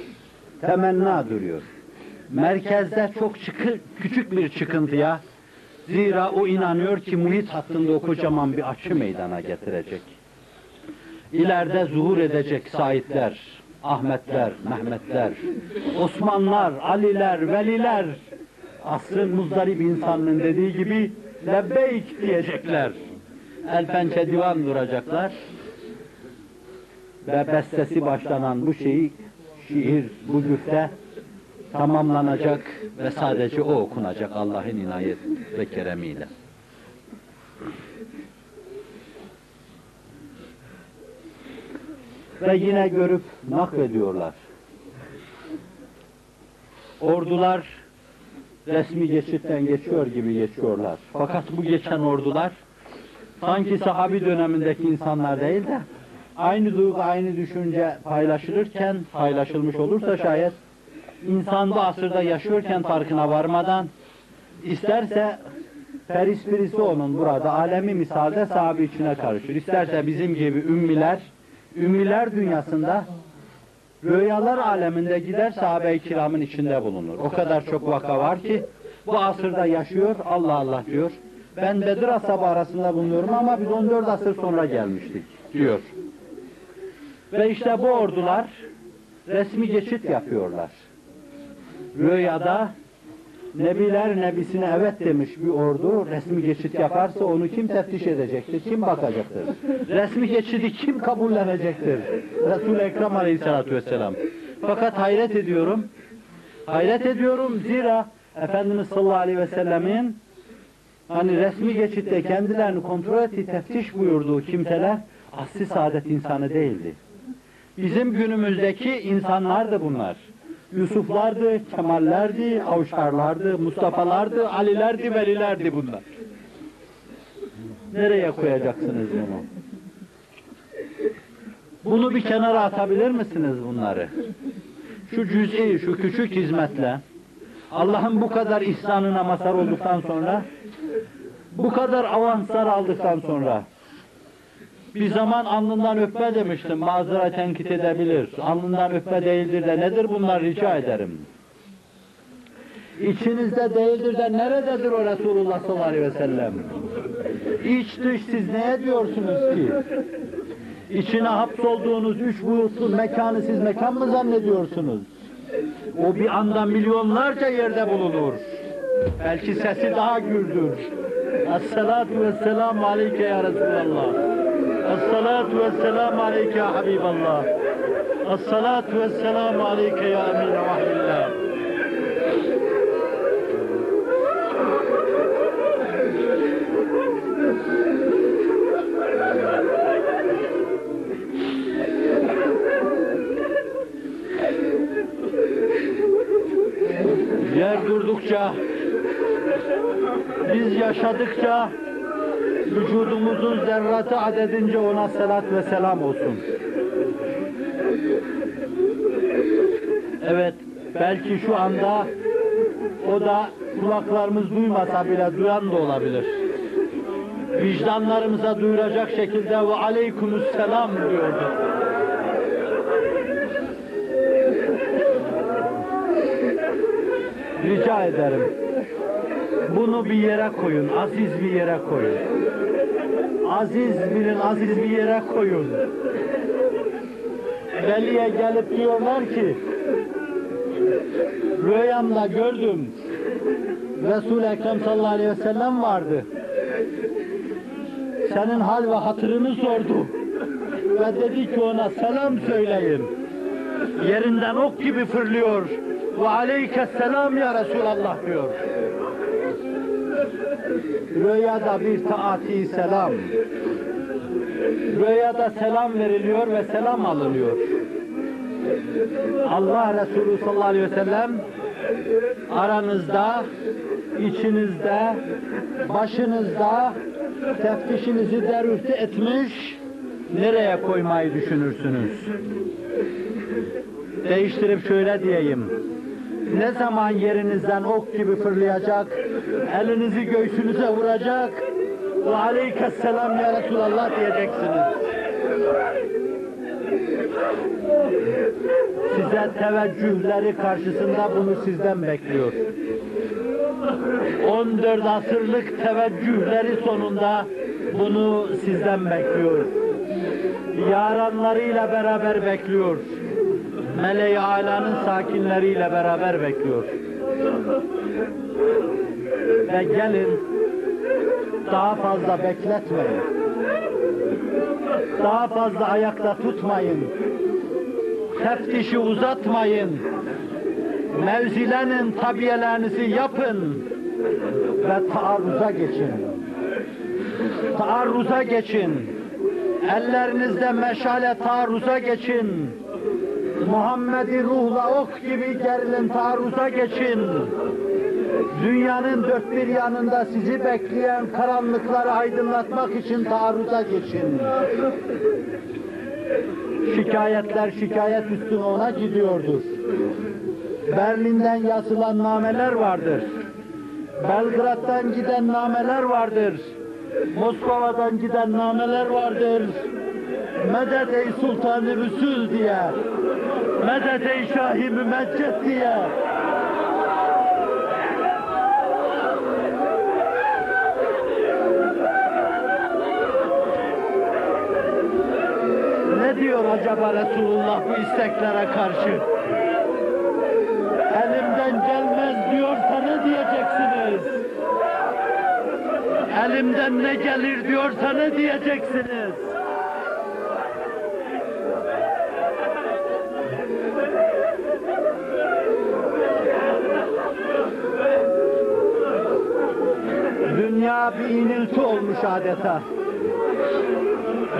Temenna duruyor. Merkezde çok çıkı, küçük bir çıkıntıya zira o inanıyor ki muhit hattında o kocaman bir açı meydana getirecek. İleride zuhur edecek Saidler, Ahmetler, Mehmetler, Osmanlar, Aliler, Veliler, asrın muzdarip insanının dediği gibi lebbeyk diyecekler. El pençe divan duracaklar. Ve bestesi başlanan bu şeyi, şiir, bu güfte tamamlanacak ve sadece o okunacak Allah'ın inayet ve keremiyle. Ve yine görüp naklediyorlar. Ordular resmi geçitten geçiyor gibi geçiyorlar. Fakat bu geçen ordular sanki sahabi dönemindeki insanlar değil de aynı duygu, aynı düşünce paylaşılırken, paylaşılmış olursa şayet insan bu asırda yaşıyorken farkına varmadan isterse feris birisi onun burada alemi misalde sahabi içine karışır. İsterse bizim gibi ümmiler, ümmiler dünyasında rüyalar aleminde gider sahabe-i kiramın içinde bulunur. O kadar çok vaka var ki bu asırda yaşıyor, Allah Allah diyor. Ben Bedir ashabı arasında bulunuyorum ama biz 14 asır sonra gelmiştik. diyor. Ve işte bu ordular resmi geçit yapıyorlar. Rüyada Nebiler nebisine evet demiş bir ordu resmi geçit yaparsa onu kim teftiş edecektir? Kim bakacaktır? Resmi geçidi kim kabullenecektir? Resul-i Ekrem Aleyhisselatü Vesselam. Fakat hayret ediyorum. Hayret ediyorum zira Efendimiz sallallahu aleyhi ve sellemin hani resmi geçitte kendilerini kontrol ettiği, teftiş buyurduğu kimseler asli saadet insanı değildi. Bizim günümüzdeki insanlardı bunlar. Yusuflardı, Kemallerdi, Avşarlardı, Mustafa'lardı, Alilerdi, Velilerdi bunlar. Nereye koyacaksınız bunu? Bunu bir kenara atabilir misiniz bunları? Şu cüz'i, şu küçük hizmetle Allah'ın bu kadar ihsanına mazhar olduktan sonra bu kadar avanslar aldıktan sonra bir zaman alnından öpme demiştim. Bazıları tenkit edebilir. Alnından öpme değildir de nedir bunlar rica ederim. İçinizde değildir de nerededir o Resulullah sallallahu aleyhi ve sellem? İç dış siz neye diyorsunuz ki? İçine hapsolduğunuz üç boyutlu mekanı siz mekan mı zannediyorsunuz? O bir anda milyonlarca yerde bulunur. Belki sesi daha gürdür. Esselatu vesselamu aleyke ya Resulallah. Esselatu vesselamu aleyke ya Habiballah. Esselatu vesselamu aleyke ya emine vahyillah. Yer durdukça, biz yaşadıkça vücudumuzun zerratı adedince ona selat ve selam olsun. Evet, belki şu anda o da kulaklarımız duymasa bile duyan da olabilir. Vicdanlarımıza duyuracak şekilde ve aleykümselam diyordu. Rica ederim. Bunu bir yere koyun, aziz bir yere koyun. Aziz bilin, aziz bir yere koyun. Veliye gelip diyorlar ki, rüyamda gördüm, Resul-i Ekrem sallallahu aleyhi ve sellem vardı. Senin hal ve hatırını sordu. Ve dedi ki ona selam söyleyin. Yerinden ok gibi fırlıyor. Ve aleyke selam ya Resulallah diyor. Rüyada bir taati selam. Rüyada selam veriliyor ve selam alınıyor. Allah Resulü sallallahu aleyhi ve sellem aranızda, içinizde, başınızda teftişinizi derüfte etmiş, nereye koymayı düşünürsünüz? Değiştirip şöyle diyeyim. Ne zaman yerinizden ok gibi fırlayacak, elinizi göğsünüze vuracak, ve aleykesselam ya Resulallah diyeceksiniz. Size teveccühleri karşısında bunu sizden bekliyor. 14 asırlık teveccühleri sonunda bunu sizden bekliyor. Yaranlarıyla beraber bekliyor. Mele-i Ala'nın sakinleriyle beraber bekliyor. Ve gelin daha fazla bekletmeyin. Daha fazla ayakta tutmayın. Teftişi uzatmayın. Mevzilenin tabiyelerinizi yapın ve taarruza geçin. Taarruza geçin. Ellerinizde meşale taarruza geçin. Muhammed'i ruhla ok gibi gerilin taarruza geçin. Dünyanın dört bir yanında sizi bekleyen karanlıkları aydınlatmak için taarruza geçin. Şikayetler şikayet üstüne ona gidiyordur. Berlin'den yazılan nameler vardır. Belgrad'dan giden nameler vardır. Moskova'dan giden nameler vardır. Medet ey Sultan-ı Rüsül diye. Medet ey Şah-ı Mümeccet diye. acaba Resulullah bu isteklere karşı? Elimden gelmez diyorsa ne diyeceksiniz? Elimden ne gelir diyorsa ne diyeceksiniz? Bir inilti olmuş adeta.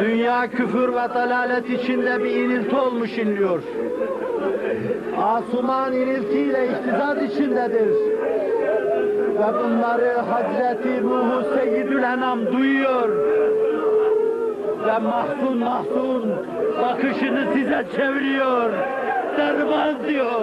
Dünya küfür ve dalalet içinde bir inilti olmuş inliyor. Asuman iniltiyle ihtizaz içindedir. Ve bunları Hazreti Ruhu Seyyidül Enam duyuyor. Ve mahzun mahzun bakışını size çeviriyor. Derman diyor.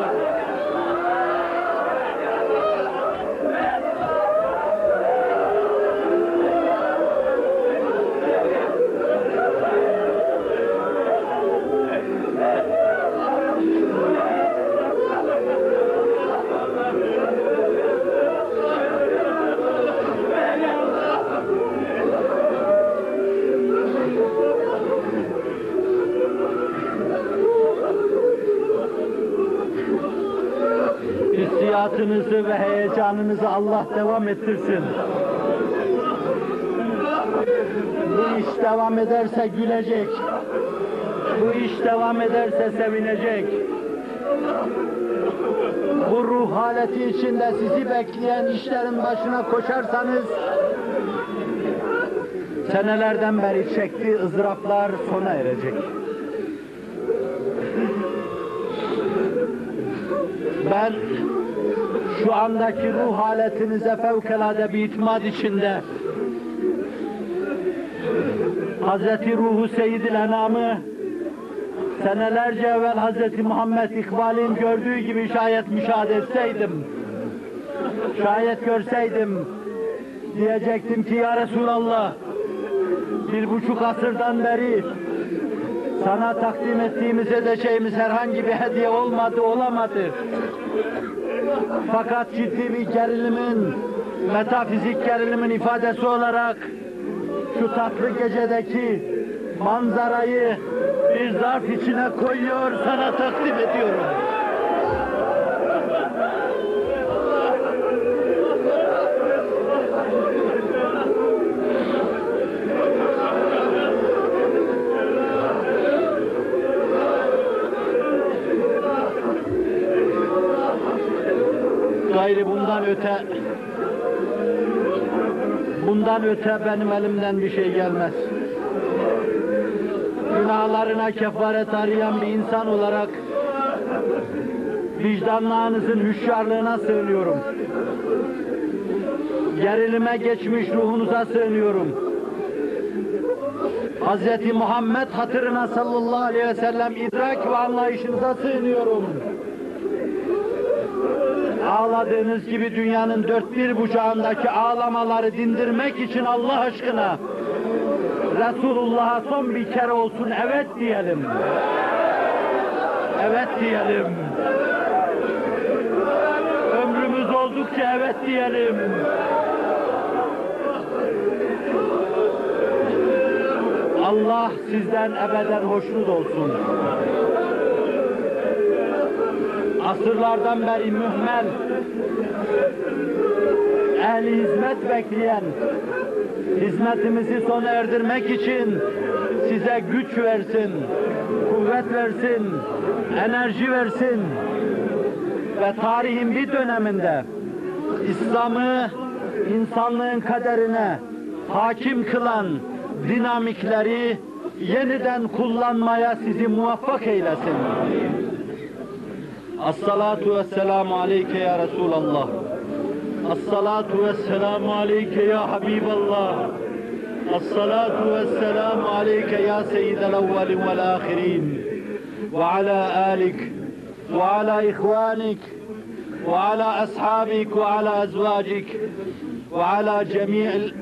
Allah devam ettirsin. Bu iş devam ederse gülecek. Bu iş devam ederse sevinecek. Bu ruh haleti içinde sizi bekleyen işlerin başına koşarsanız senelerden beri çektiği ızdıraplar sona erecek. Ben şu andaki ruh haletinize fevkalade bir itimat içinde Hazreti Ruhu Seyyidil Enam'ı senelerce evvel Hazreti Muhammed İkbal'in gördüğü gibi şayet müşahede etseydim, şayet görseydim, diyecektim ki ya Resulallah, bir buçuk asırdan beri sana takdim ettiğimiz edeceğimiz herhangi bir hediye olmadı, olamadı. Fakat ciddi bir gerilimin, metafizik gerilimin ifadesi olarak şu tatlı gecedeki manzarayı bir zarf içine koyuyor, sana takdim ediyorum. Öte bundan öte benim elimden bir şey gelmez. Günahlarına kefaret arayan bir insan olarak vicdanlarınızın hüşyarlığına sığınıyorum. Gerilime geçmiş ruhunuza sığınıyorum. Hz. Muhammed hatırına sallallahu aleyhi ve sellem idrak ve anlayışınıza sığınıyorum. Ağladığınız gibi dünyanın dört bir bucağındaki ağlamaları dindirmek için Allah aşkına Resulullah'a son bir kere olsun evet diyelim. Evet diyelim. Ömrümüz oldukça evet diyelim. Allah sizden ebeden hoşnut olsun. Asırlardan beri mühmel, ehli hizmet bekleyen, hizmetimizi sona erdirmek için size güç versin, kuvvet versin, enerji versin ve tarihin bir döneminde İslam'ı insanlığın kaderine hakim kılan dinamikleri yeniden kullanmaya sizi muvaffak eylesin. As-salatu vesselamu aleyke ya Resulallah. As-salatu vesselamu aleyke ya Habiballah. As-salatu vesselamu aleyke ya seyyidel evvelin vel ahirin. Ve ala alik ve ala ihvanik ve ala ashabik ve ala ezvacik ve ala cemi'il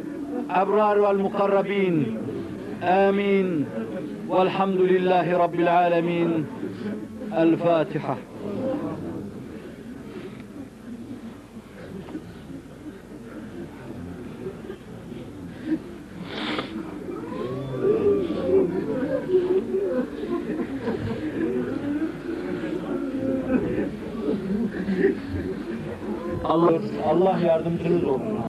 ebrar vel mukarrabin. Amin. Velhamdülillahi Rabbil alemin. El Fatiha. olur. Allah yardımcınız olsun.